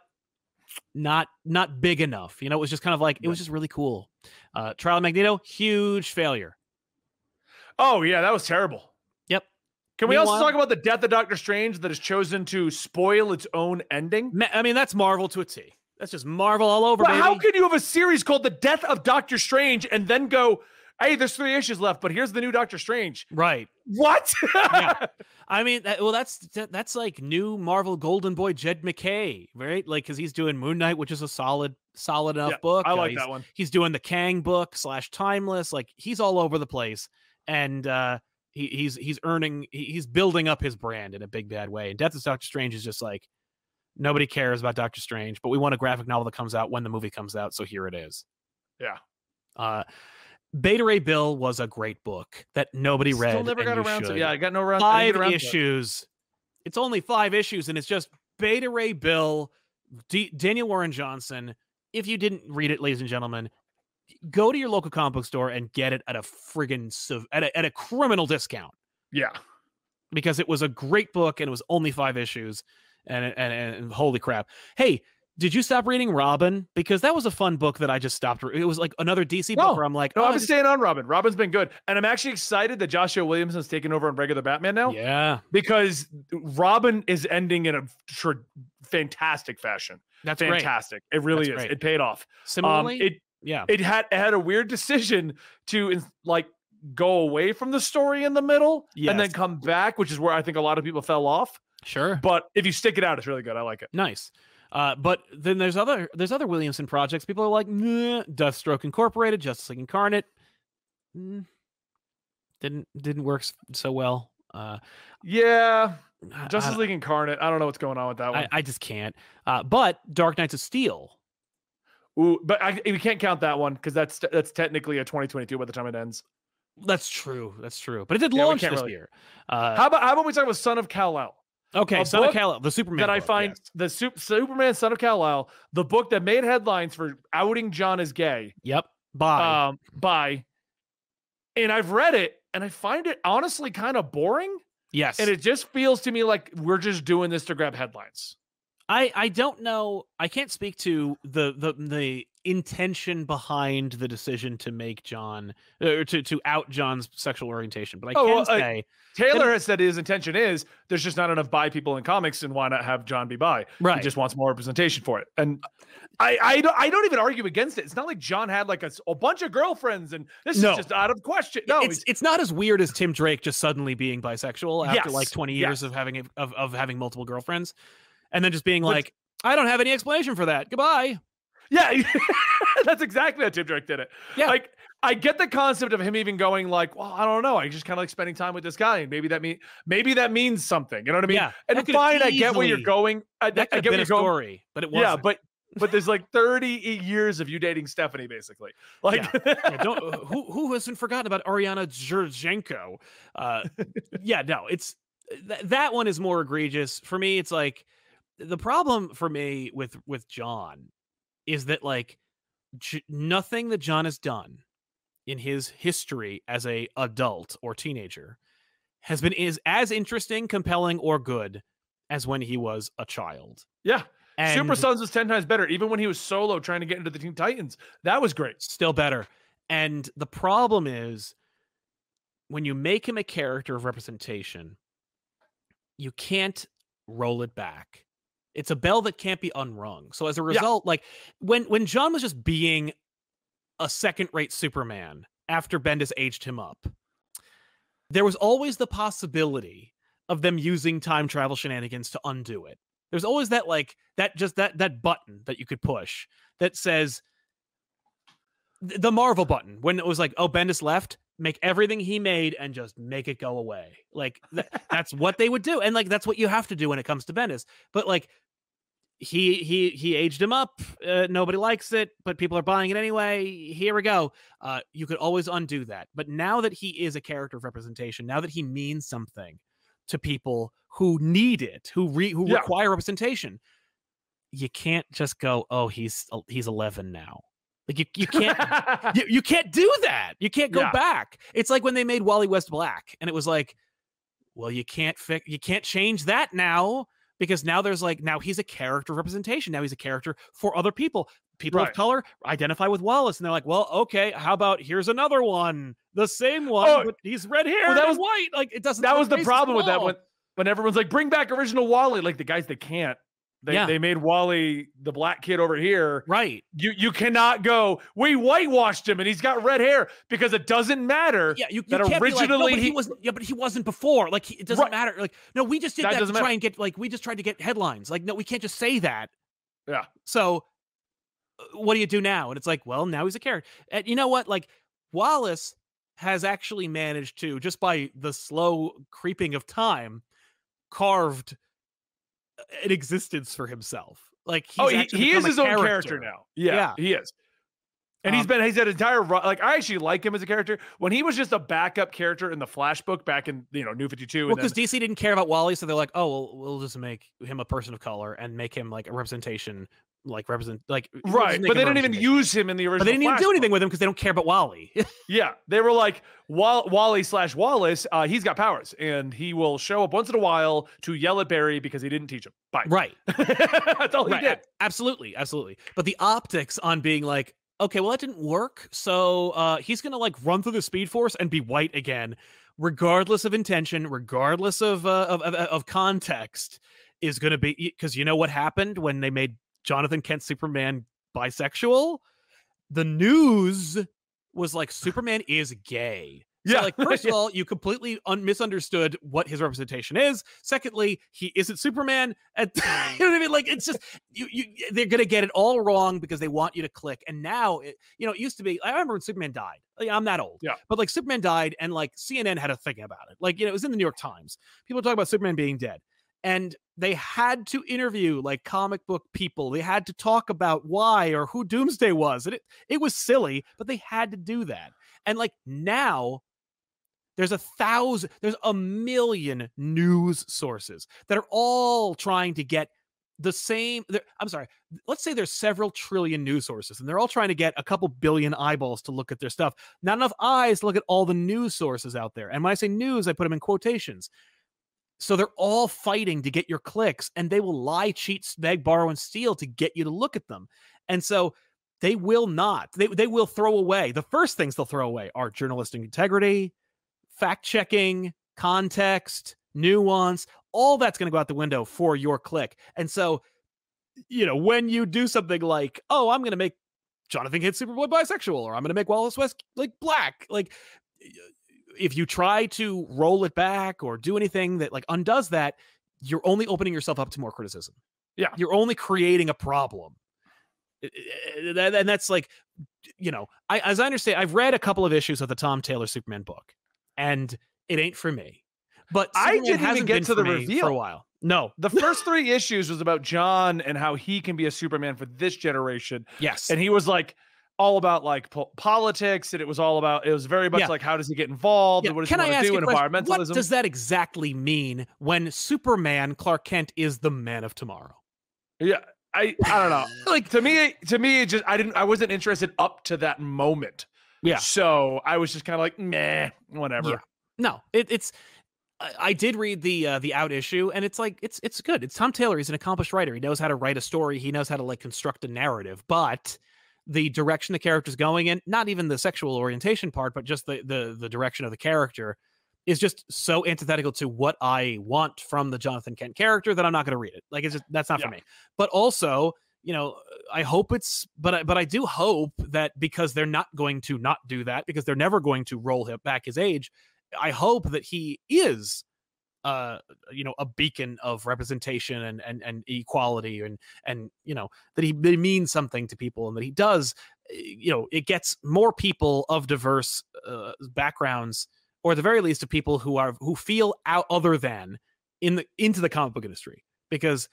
Not not big enough. You know, it was just kind of like it was just really cool. Uh, Trial of Magneto, huge failure. Oh, yeah, that was terrible. Yep. Can we also talk about the death of Doctor Strange that has chosen to spoil its own ending? I mean, that's Marvel to a T. That's just Marvel all over, But baby. how can you have a series called The Death of Doctor Strange and then go, hey, there's three issues left, but here's the new Doctor Strange? right. What? Yeah. [laughs] I mean, that, well, that's that, that's like new Marvel Golden Boy Jed MacKay, right? Like, because he's doing Moon Knight, which is a solid, solid enough Yeah, book. I like he's, that one. He's doing the Kang book slash Timeless. Like, he's all over the place, and uh, he, he's he's earning, he, he's building up his brand in a big bad way. And Death of Doctor Strange is just like nobody cares about Doctor Strange, but we want a graphic novel that comes out when the movie comes out, so here it is. Yeah. Uh, Beta Ray Bill was a great book that nobody read. Still never got around to should it. Yeah, I got no around. Five around to issues. It's only five issues, and it's just Beta Ray Bill, D- Daniel Warren Johnson. If you didn't read it, ladies and gentlemen, go to your local comic book store and get it at a friggin' at a, at a criminal discount Yeah. because it was a great book and it was only five issues. And and, and, and holy crap! Hey, did you stop reading Robin? Because that was a fun book that I just stopped. Re- it was like another DC No. book where I'm like, No, oh, I've I been just- staying on Robin. Robin's been good. And I'm actually excited that Joshua Williamson's taken over on regular Batman now yeah, because Robin is ending in a tr- fantastic fashion. that's great. fantastic. It really That's is. great. It paid off. Um, Similarly, it yeah, it had it had a weird decision to like go away from the story in the middle and then come back, which is where I think a lot of people fell off. sure. But if you stick it out, it's really good. I like it. Nice. Uh, but then there's other there's other Williamson projects. People are like, nah, Deathstroke Incorporated, Justice League Incarnate. Mm, didn't didn't work so well. Uh, Yeah, Justice I, League Incarnate. I don't know what's going on with that one. I, I just can't. Uh, but Dark Knights of Steel. Ooh, but I, we can't count that one because that's that's technically a 2022 by the time it ends. That's true. That's true. But it did Yeah, launch this really- year. Uh, How about how about we talk about Son of Kal-El? Okay, Son of book Kal-El, the Superman that I find yes. the Sup- Superman Son of Kal-El, the book that made headlines for outing John as gay. Yep. Bye. Um, by, and I've read it and I find it honestly kind of boring. yes. And it just feels to me like we're just doing this to grab headlines. I I don't know. I can't speak to the the the intention behind the decision to make John or to to out John's sexual orientation, but I Oh, can well, uh, say Taylor has said his intention is there's just not enough bi people in comics, and why not have John be bi? right. He just wants more representation for it. And I, I don't, I don't even argue against it. It's not like John had like a bunch of girlfriends, and this No. is just out of question. No, it's it's not as weird as Tim Drake just suddenly being bisexual after like 20 years yes. of having a, of of having multiple girlfriends, and then just being But- like, I don't have any explanation for that. Goodbye. Yeah, [laughs] that's exactly how Tim Drake did it. Yeah. like I get the concept of him even going like, well, I don't know, I just kind of like spending time with this guy, and maybe that mean maybe that means something. You know what I mean? yeah, and fine, I get where you're going. I, That I get where you're going. story, but it wasn't. Yeah, but but there's like 30 years of you dating Stephanie, basically. Like, Yeah, don't uh, who who hasn't forgotten about Ariana Dzerchenko? Uh, yeah, no, it's th- that one is more egregious for me. It's like the problem for me with with John is that like J- nothing that John has done in his history as a adult or teenager has been is as interesting, compelling, or good as when he was a child. yeah, And Super Sons was 10 times better. Even when he was solo trying to get into the Teen Titans, that was great. still better. And the problem is when you make him a character of representation, you can't roll it back. It's a bell that can't be unrung. So as a result, yeah. like when when John was just being a second-rate Superman after Bendis aged him up, there was always the possibility of them using time travel shenanigans to undo it. There's always that like that just that that button that you could push that says the Marvel button when it was like, oh, Bendis left, make everything he made and just make it go away. Like th- that's what they would do, and like that's what you have to do when it comes to Bendis. But like he he he aged him up. Uh, nobody likes it, but people are buying it anyway. Here we go. Uh, you could always undo that, but now that he is a character of representation, now that he means something to people who need it, who re- who yeah. require representation, you can't just go, "Oh, he's he's 11 now." Like you, you can't [laughs] you, you can't do that. You can't go yeah. back. It's like when they made Wally West black, and it was like, well, you can't fix you can't change that now because now there's like now he's a character representation. Now he's a character for other people. People right. of color identify with Wallace, and they're like, well, okay, how about here's another one, the same one, oh, but he's red hair well, that was white. Like it doesn't. That was the problem with that when when everyone's like, bring back original Wally. Like the guys that can't they, yeah. they made Wally the black kid over here. Right. You you cannot go, we whitewashed him and he's got red hair because it doesn't matter. Yeah, you, you that originally like, no, he, he was yeah, but he wasn't before. Like he, it doesn't right. matter. Like, no, we just did that, that to matter. try and get like we just tried to get headlines. Like, no, we can't just say that. Yeah. So uh, what do you do now? And it's like, well, now he's a character. And you know what? Like Wallace has actually managed to, just by the slow creeping of time, carved an existence for himself. Like oh, he, he is his character. own character now. Yeah, yeah, he is. And um, he's been he's had entire like I actually like him as a character when he was just a backup character in the Flash book back in you know New Fifty Two. Well, because DC didn't care about Wally, so they're like, oh, well, we'll just make him a person of color and make him like a representation like represent like right but they didn't even use him in the original but they didn't even do anything with him because they don't care about wally. [laughs] Yeah they were like Wall- wally slash wallace uh, he's got powers and he will show up once in a while to yell at barry because he didn't teach him. Bye. Right. [laughs] That's all he did. absolutely absolutely. But the optics on being like okay well that didn't work so uh, he's gonna like run through the speed force and be white again regardless of intention regardless of uh, of, of, of context is going to be because you know what happened when they made Jonathan Kent Superman bisexual, the news was like [laughs] Superman is gay. So, yeah. like, [laughs] first of all, you completely un- misunderstood what his representation is. Secondly, he isn't Superman. And [laughs] you know what I mean? Like, it's just you, you. They're gonna get it all wrong because they want you to click. And now, it, you know, it used to be. I remember when Superman died. Like, I'm that old. Yeah. But like, Superman died, and like CNN had a thing about it. Like, you know, it was in the New York Times. People talk about Superman being dead and they had to interview like comic book people. They had to talk about why or who Doomsday was. And it, it was silly, but they had to do that. And like now, there's a thousand, there's a million news sources that are all trying to get the same. I'm sorry, let's say there's several trillion news sources and they're all trying to get a couple billion eyeballs to look at their stuff. Not enough eyes to look at all the news sources out there. And when I say news, I put them in quotations so they're all fighting to get your clicks and they will lie, cheat, beg, borrow, and steal to get you to look at them. And so they will not, they, they will throw away. The first things they'll throw away are journalistic integrity, fact checking, context, nuance. All that's going to go out the window for your click. And so, you know, when you do something like, oh, I'm going to make Jonathan Kent Superboy bisexual, or I'm going to make Wallace West like black, like if you try to roll it back or do anything that like undoes that, you're only opening yourself up to more criticism. Yeah. You're only creating a problem. And that's like, you know, I, as I understand, I've read a couple of issues of the Tom Taylor Superman book, and it ain't for me. But Superman I didn't even get to the reveal for a while. No, the first three issues was about John and how he can be a Superman for this generation. Yes, and he was like, all about like po- politics, and it was all about it was very much yeah. like how does he get involved yeah. and what does Can he want to do in environmentalism. What does that exactly mean when Superman Clark Kent is the man of tomorrow? Yeah, I I don't know. [laughs] like to me, to me, it just I didn't I wasn't interested up to that moment. Yeah. So I was just kind of like, meh, whatever. Yeah. No, it, it's I did read the uh, the out issue, and it's like it's it's good. It's Tom Taylor. He's an accomplished writer. He knows how to write a story. He knows how to like construct a narrative. But the direction the character's going in, not even the sexual orientation part, but just the the the direction of the character is just so antithetical to what I want from the Jonathan Kent character that I'm not going to read it. Like it's just that's not Yeah. for me. But also, you know, I hope it's but I, but I do hope that because they're not going to not do that because they're never going to roll him back his age. I hope that he is uh you know a beacon of representation and and and equality and and you know that he, that he means something to people and that he does uh, you know it gets more people of diverse uh, backgrounds or at the very least of people who are who feel out other than in the into the comic book industry because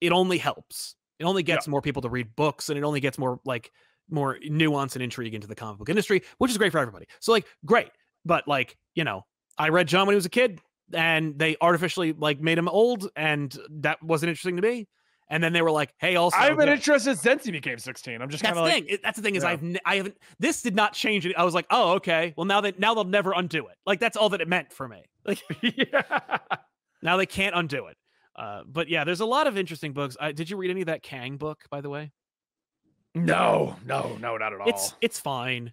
it only helps. It only gets more people to read books and it only gets more like more nuance and intrigue into the comic book industry which is great for everybody. So like great but like you know i read john when he was a kid and they artificially like made him old and that wasn't interesting to me and then they were like hey also I've been yeah, interested since he became 16. I'm just kind of like, thing. That's the thing is Yeah. I've I haven't. This did not change it. I was like, oh okay. Well now that now they'll never undo it. Like that's all that it meant for me. Like yeah. [laughs] [laughs] now they can't undo it. Uh, but yeah, there's a lot of interesting books. I, did you read any of that Kang book, by the way? No, no, no, not at all. It's it's fine.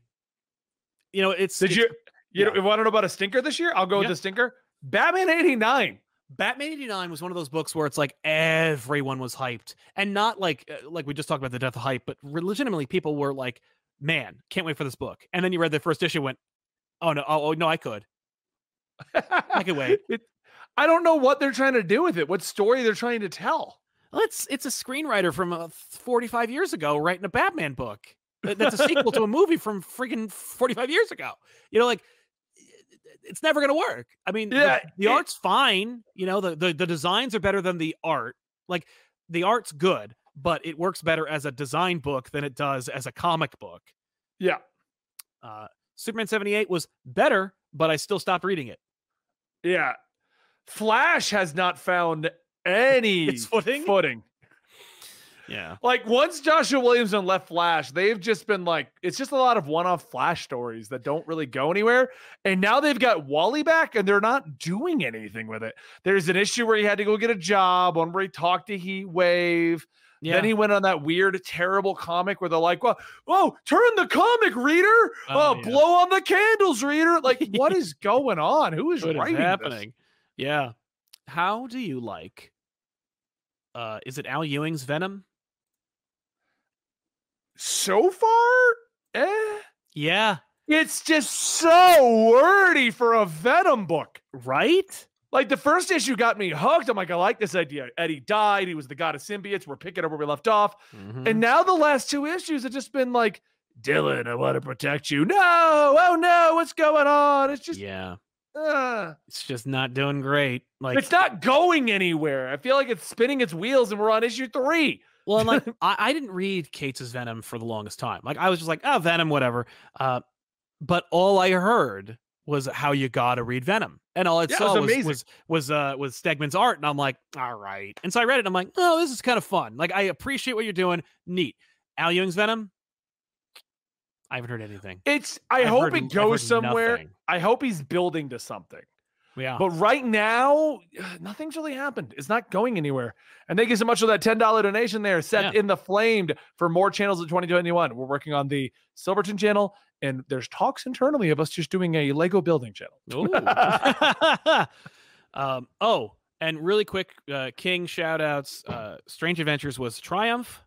You know, it's Did it's- you you yeah. know, want to know about a stinker this year? I'll go with the stinker. Batman 89. Batman 89 was one of those books where it's like everyone was hyped and not like uh, like we just talked about the death of hype, but legitimately people were like, "Man, can't wait for this book." And then you read the first issue and went, "Oh no, oh, oh no, I could." I could wait. [laughs] It, I don't know what they're trying to do with it. What story they're trying to tell. Well, it's it's a screenwriter from uh, 45 years ago writing a Batman book. That's a sequel to a movie from freaking 45 years ago. You know, like it's never going to work. I mean, the- Yeah, the, it- art's fine. You know, the, the the designs are better than the art. Like the art's good, but it works better as a design book than it does as a comic book. Yeah. Uh, Superman 78 was better, but I still stopped reading it. Yeah. Flash has not found [laughs] any footing? footing. Yeah. Like once Joshua Williamson left Flash, they've just been like, it's just a lot of one-off Flash stories that don't really go anywhere. And now they've got Wally back, and they're not doing anything with it. There's an issue where he had to go get a job, one where he talked to Heat Wave. Yeah. Then he went on that weird, terrible comic where they're like, "Well, oh, turn the comic, reader! Oh, Oh, yeah. blow on the candles, reader!" [laughs] Like, what is going on? Who is what is writing this? happening? Yeah. How do you like? Uh, is it Al Ewing's Venom? So far, eh. Yeah. It's just so wordy for a Venom book. Right. Like the first issue got me hooked. I'm like, I like this idea. Eddie died. He was the god of symbiotes. We're picking up where we left off. Mhm. And now the last two issues have just been like, Dylan, I want to protect you. No, oh no, what's going on? It's just, yeah, uh, it's just not doing great. Like, it's not going anywhere. I feel like it's spinning its wheels, and we're on issue three. Well, and like [laughs] I, I didn't read Cates' Venom for the longest time. Like, I was just like, oh, Venom, whatever. Uh, but all I heard was how you gotta read Venom, and all I Yeah, it saw was was was was uh was Stegman's art, and I'm like, all right. And so I read it, and I'm like, oh, this is kind of fun. Like, I appreciate what you're doing. Neat. Al Ewing's Venom. I haven't heard anything. It's. I I've hope heard- it goes somewhere. nothing. I hope he's building to something. Yeah. But right now, [sighs] nothing's really happened. It's not going anywhere. And thank you so much for that $10 donation there. Set Yeah. in the flamed for more channels in 2021. We're working on the Silverton channel, and there's talks internally of us just doing a Lego building channel. [laughs] [laughs] Um, oh, and really quick, uh, King shout outs. Uh, Strange Adventures was Triumph,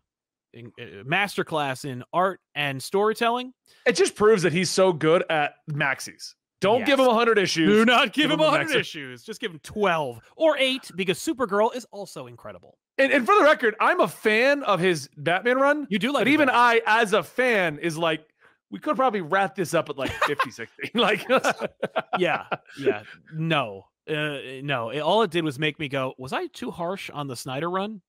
in, uh, masterclass in art and storytelling. It just proves that he's so good at maxis. Don't give him Yes. 100 issues. Do not give give him him a 100 maxi- issues. Just give him 12 or 8 because Supergirl is also incredible. And, and for the record, I'm a fan of his Batman run. You do like but even though. I, as a fan, is like, we could probably wrap this up at like [laughs] 50, 60. [laughs] Like, [laughs] yeah, yeah. No. Uh, no, it, all it did was make me go, was I too harsh on the Snyder run?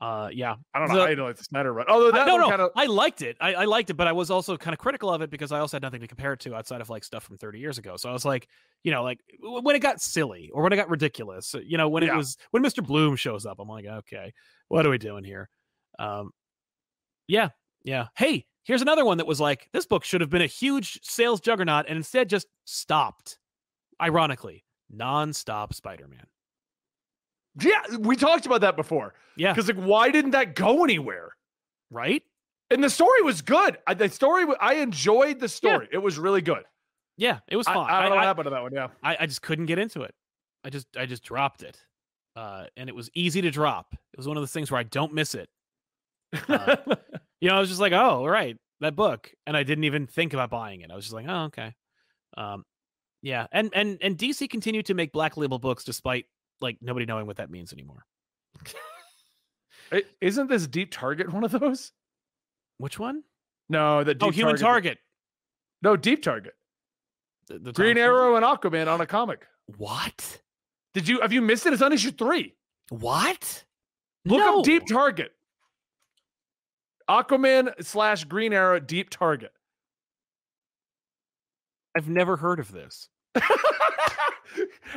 Uh, yeah, I don't know. The- I don't like the Snyder run. Although I- that no, no, kind of I liked it. I, I liked it, but I was also kind of critical of it because I also had nothing to compare it to outside of like stuff from 30 years ago. So I was like, you know, like w- when it got silly or when it got ridiculous, uh, you know, when it was when Mr. Bloom shows up, I'm like, okay, what are we doing here? Um, yeah, yeah. Hey, here's another one that was like, this book should have been a huge sales juggernaut and instead just stopped. Ironically, non-stop Spider-Man. Yeah, we talked about that before. Yeah, Because like, why didn't that go anywhere? right. And the story was good. I, the story, I enjoyed the story. It was really good. Yeah, it was I. I don't know what I, happened to that one. Yeah. I, I just couldn't get into it. I just I just dropped it, uh, and it was easy to drop. It was one of those things where I don't miss it. Uh, [laughs] You know, I was just like, oh, all right, that book, and I didn't even think about buying it. I was just like, oh, okay, um, yeah. And and and DC continued to make Black Label books despite like nobody knowing what that means anymore. Isn't this Deep Target one of those? Which one? No, the oh, Deep oh, Human Target. No, Deep Target. The, the Green Arrow and Aquaman on a comic. What? Did you have you missed it? It's on issue three. What? Look No. up Deep Target. Aquaman slash Green Arrow Deep Target. I've never heard of this. [laughs]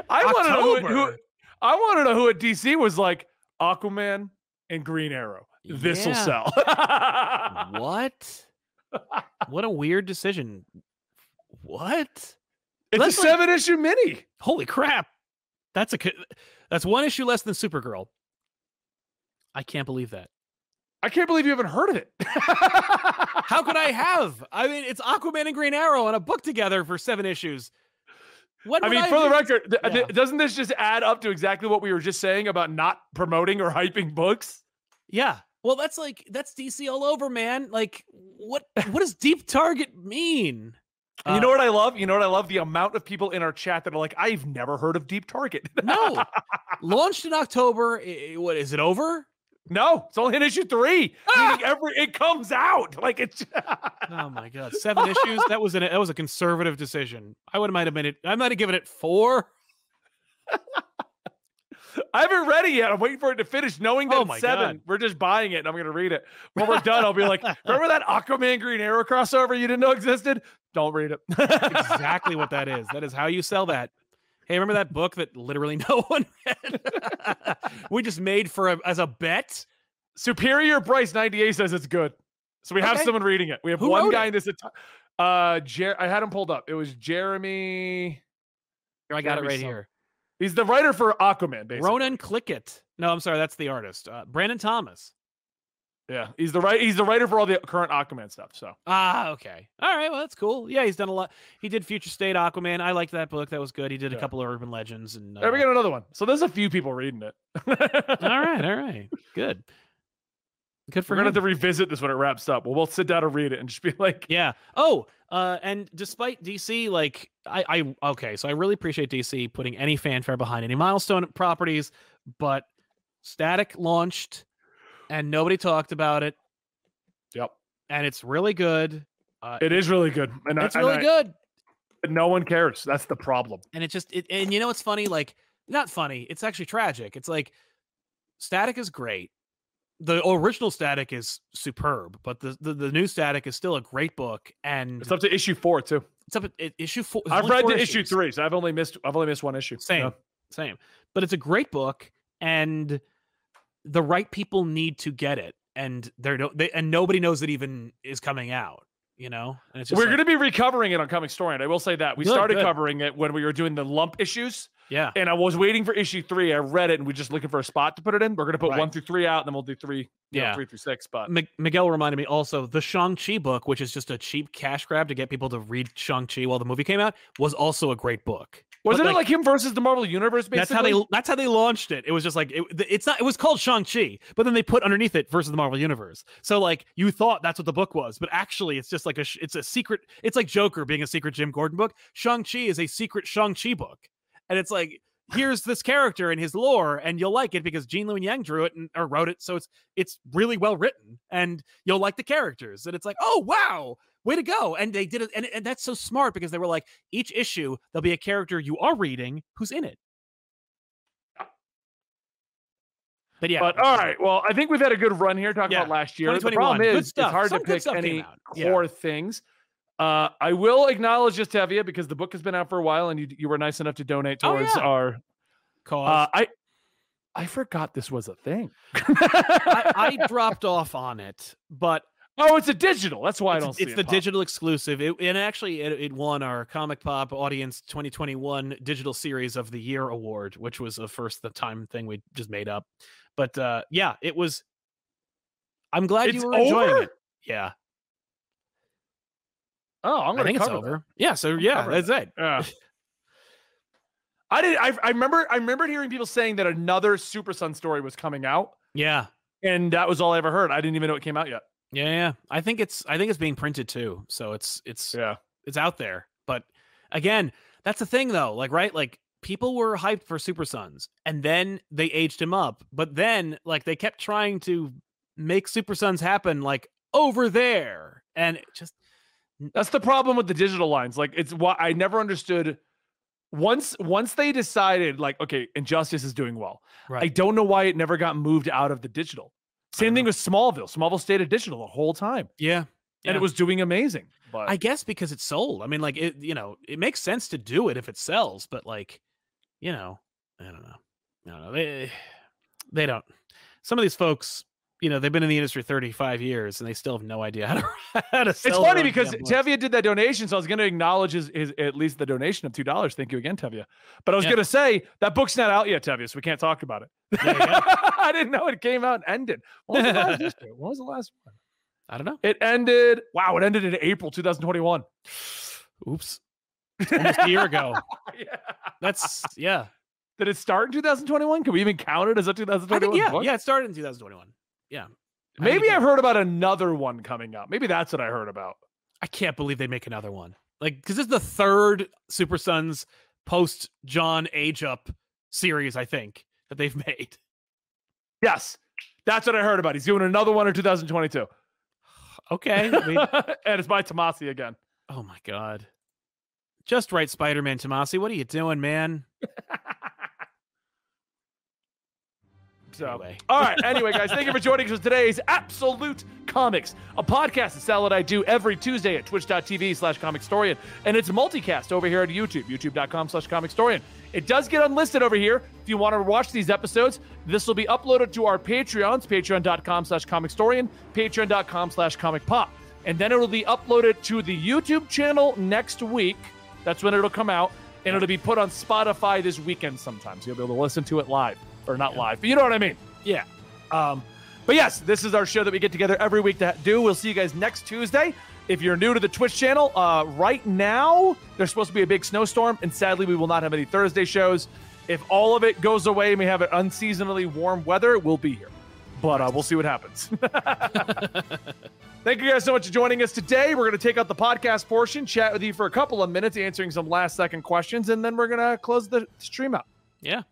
I want to know who. I want to know who at DC was like Aquaman and Green Arrow. This will Yeah. sell. what? what a weird decision. What? It's Let's a like- seven issue mini. Holy crap. That's a that's one issue less than Supergirl. I can't believe that. I can't believe you haven't heard of it. How could I have? I mean, it's Aquaman and Green Arrow on a book together for seven issues. I mean, for the record, th- th- doesn't this just add up to exactly what we were just saying about not promoting or hyping books? yeah. Well, that's like that's DC all over, man. Like, what what does Deep Target mean? And you Uh, know what I love? You know what I love? The amount of people in our chat that are like, I've never heard of Deep Target. No, [laughs] launched in October. I- I- what is it over? No, it's only in issue three. Ah! Every it comes out. [laughs] Like it's [laughs] Oh my god, seven issues. That was an that was a conservative decision. I would might have made it. I might have given it four. [laughs] I haven't read it yet. I'm waiting for it to finish, knowing that Oh it's seven. God. We're just buying it and I'm gonna read it. When we're done, I'll be like, remember that Aquaman Green Arrow crossover you didn't know existed? Don't read it. exactly what that is. That is how you sell that. Hey, remember that book that literally [laughs] no one read? [laughs] we just made for a, as a bet. Superior Bryce 98 says it's good. So we have Okay. someone reading it. We have Who one guy it? in this. enti- Uh, Jer- I had him pulled up. It was Jeremy. Here, I got it right here. He's the writer for Aquaman, basically. Ronan Clickett. No, I'm sorry, that's the artist. Uh, Brandon Thomas. Yeah, he's the right. He's the writer for all the current Aquaman stuff. So Ah, okay. All right, well that's cool. Yeah, he's done a lot. He did Future State Aquaman. I liked that book. That was good. He did a couple of Urban Legends and. there we uh, get another one. So there's a few people reading it. All right, all right, [laughs] good. Good for We're gonna have to revisit this when it wraps up. Well, We'll both sit down and read it and just be like, Yeah. Oh, uh, and despite DC, like I, I okay, so I really appreciate DC putting any fanfare behind any milestone properties, but Static launched and nobody talked about it, "Yep, and it's really good. Uh, it is really good." And I- it's and really I- good, but no one cares. That's the problem. and it just it, and you know what's funny? Like not funny. It's actually tragic. It's like Static is great. The original Static is superb, but the, the the new Static is still a great book, and It's up to issue four too. it's up at issue four. I've read four to issue three, so I've only missed. I've only missed one issue. Same, Yeah. same. But it's a great book, and the right people need to get it, and they're no, they, and nobody knows it even is coming out. You know, and it's just We're like, going to be recovering it on Comic Story, and I will say that we Good, started good. covering it when we were doing the lump issues, yeah, and I was waiting for issue three. I read it, and we're just looking for a spot to put it in. We're going to put Right. one through three out, and then we'll do three, you know, Yeah. three through six. But Mi- Miguel reminded me also the Shang Chi book, which is just a cheap cash grab to get people to read Shang Chi while the movie came out, was also a great book. Wasn't But, it like him versus the Marvel Universe? Basically, That's how they. That's how they launched it. It was just like it, it's not. It was called Shang Chi, but then they put underneath it versus the Marvel Universe. So like you thought that's what the book was, but actually it's just like a. It's a secret. It's like Joker being a secret Jim Gordon book. Shang Chi is a secret Shang Chi book, and it's like here's this character and his lore, and you'll like it because Gene Luen Yang drew it and or wrote it, so it's it's really well written, and you'll like the characters, and it's like oh wow. Way to go. And they did it. And, and that's so smart because they were like, each issue, there'll be a character you are reading who's in it. But yeah, But all right, well, I think we've had a good run here talking Yeah, about last year. The problem is it's hard Some to pick any out. Yeah. core things. Uh, I will acknowledge just Tevia because the book has been out for a while, and you you were nice enough to donate Oh, towards yeah. our. cause Uh, I I forgot this was a thing. I, I [laughs] dropped off on it, but oh, it's a digital. That's why I don't it's it the pop. digital exclusive. It, and actually, it, it won our Comic Pop Audience 2021 Digital Series of the Year award, which was a first the time thing we just made up. But uh, yeah, it was. I'm glad It's you were enjoying over? it. Yeah, Oh, I'm gonna think it's cover that. over. Yeah, so yeah, covering that's it. Yeah. [laughs] I did. I, I remember. I remember hearing people saying that another Super Sons story was coming out, Yeah. and that was all I ever heard. I didn't even know it came out yet. Yeah, yeah. I think it's I think it's being printed too. So it's it's Yeah. it's out there. But again, that's the thing though. Like, right? Like people were hyped for Super Sons and then they aged him up. But then like they kept trying to make Super Sons happen like over there. And it just That's the problem with the digital lines. Like it's what I never understood. Once once they decided, like, okay, Injustice is doing well. right. I don't know why it never got moved out of the digital. Same thing know. with Smallville. Smallville stayed at digital the whole time, yeah. and Yeah. it was doing amazing. But I guess because it's sold. I mean, like it, you know, it makes sense to do it if it sells, but like, you know, I don't know. I don't know. They they don't. Some of these folks, you know, they've been in the industry 35 years and they still have no idea how to [laughs] how to sell. it's funny because. Tevia did that donation, so I was going to acknowledge his, his at least the donation of two dollars. Thank you again, Tevia. But I was Yeah. going to say that book's not out yet, Tevia, so we can't talk about it. There you go. [laughs] I didn't know it came out and ended. When was the last? [laughs] When was the last one? I don't know. It ended. Wow, it ended in April 2021. Oops. Almost a year ago. yeah. That's yeah. Did it start in 2021? Can we even count it as a 2021? think yeah, book? yeah. It started in 2021. Yeah. Maybe I've heard about another one coming out. Maybe that's what I heard about. I can't believe they make another one. Like, because this is the third Super Sons post Jon Age Up series, I think, that they've [laughs] made. Yes, that's what I heard about. He's doing another one in 2022, [sighs] Okay. I mean, [laughs] and it's by Tomasi again. oh my god. Just right, Spider Man Tomasi. What are you doing, man? [laughs] So, Anyway. [laughs] all right. Anyway, guys, thank you for joining us for today's Absolute Comics, a podcast of Salad I do every Tuesday at twitch.tv slash comicstorian. And it's multicast over here at YouTube, youtube.com slash comicstorian. It does get unlisted over here. If you want to watch these episodes, this will be uploaded to our Patreons, patreon.com slash comicstorian, patreon.com slash comic pop. And then it will be uploaded to the YouTube channel next week. That's when it'll come out. And it'll be put on Spotify this weekend sometimes. You'll be able to listen to it live. Or not live, but you know what I mean. Yeah. Um, but yes, this is our show that we get together every week to do. We'll see you guys next Tuesday. If you're new to the Twitch channel, uh, right now there's supposed to be a big snowstorm, and sadly, we will not have any Thursday shows. If all of it goes away and we have an unseasonably warm weather, we'll be here. But uh, we'll see what happens. [laughs] Thank you guys so much for joining us today. We're going to take out the podcast portion, chat with you for a couple of minutes, answering some last second questions, and then we're going to close the stream out. Yeah.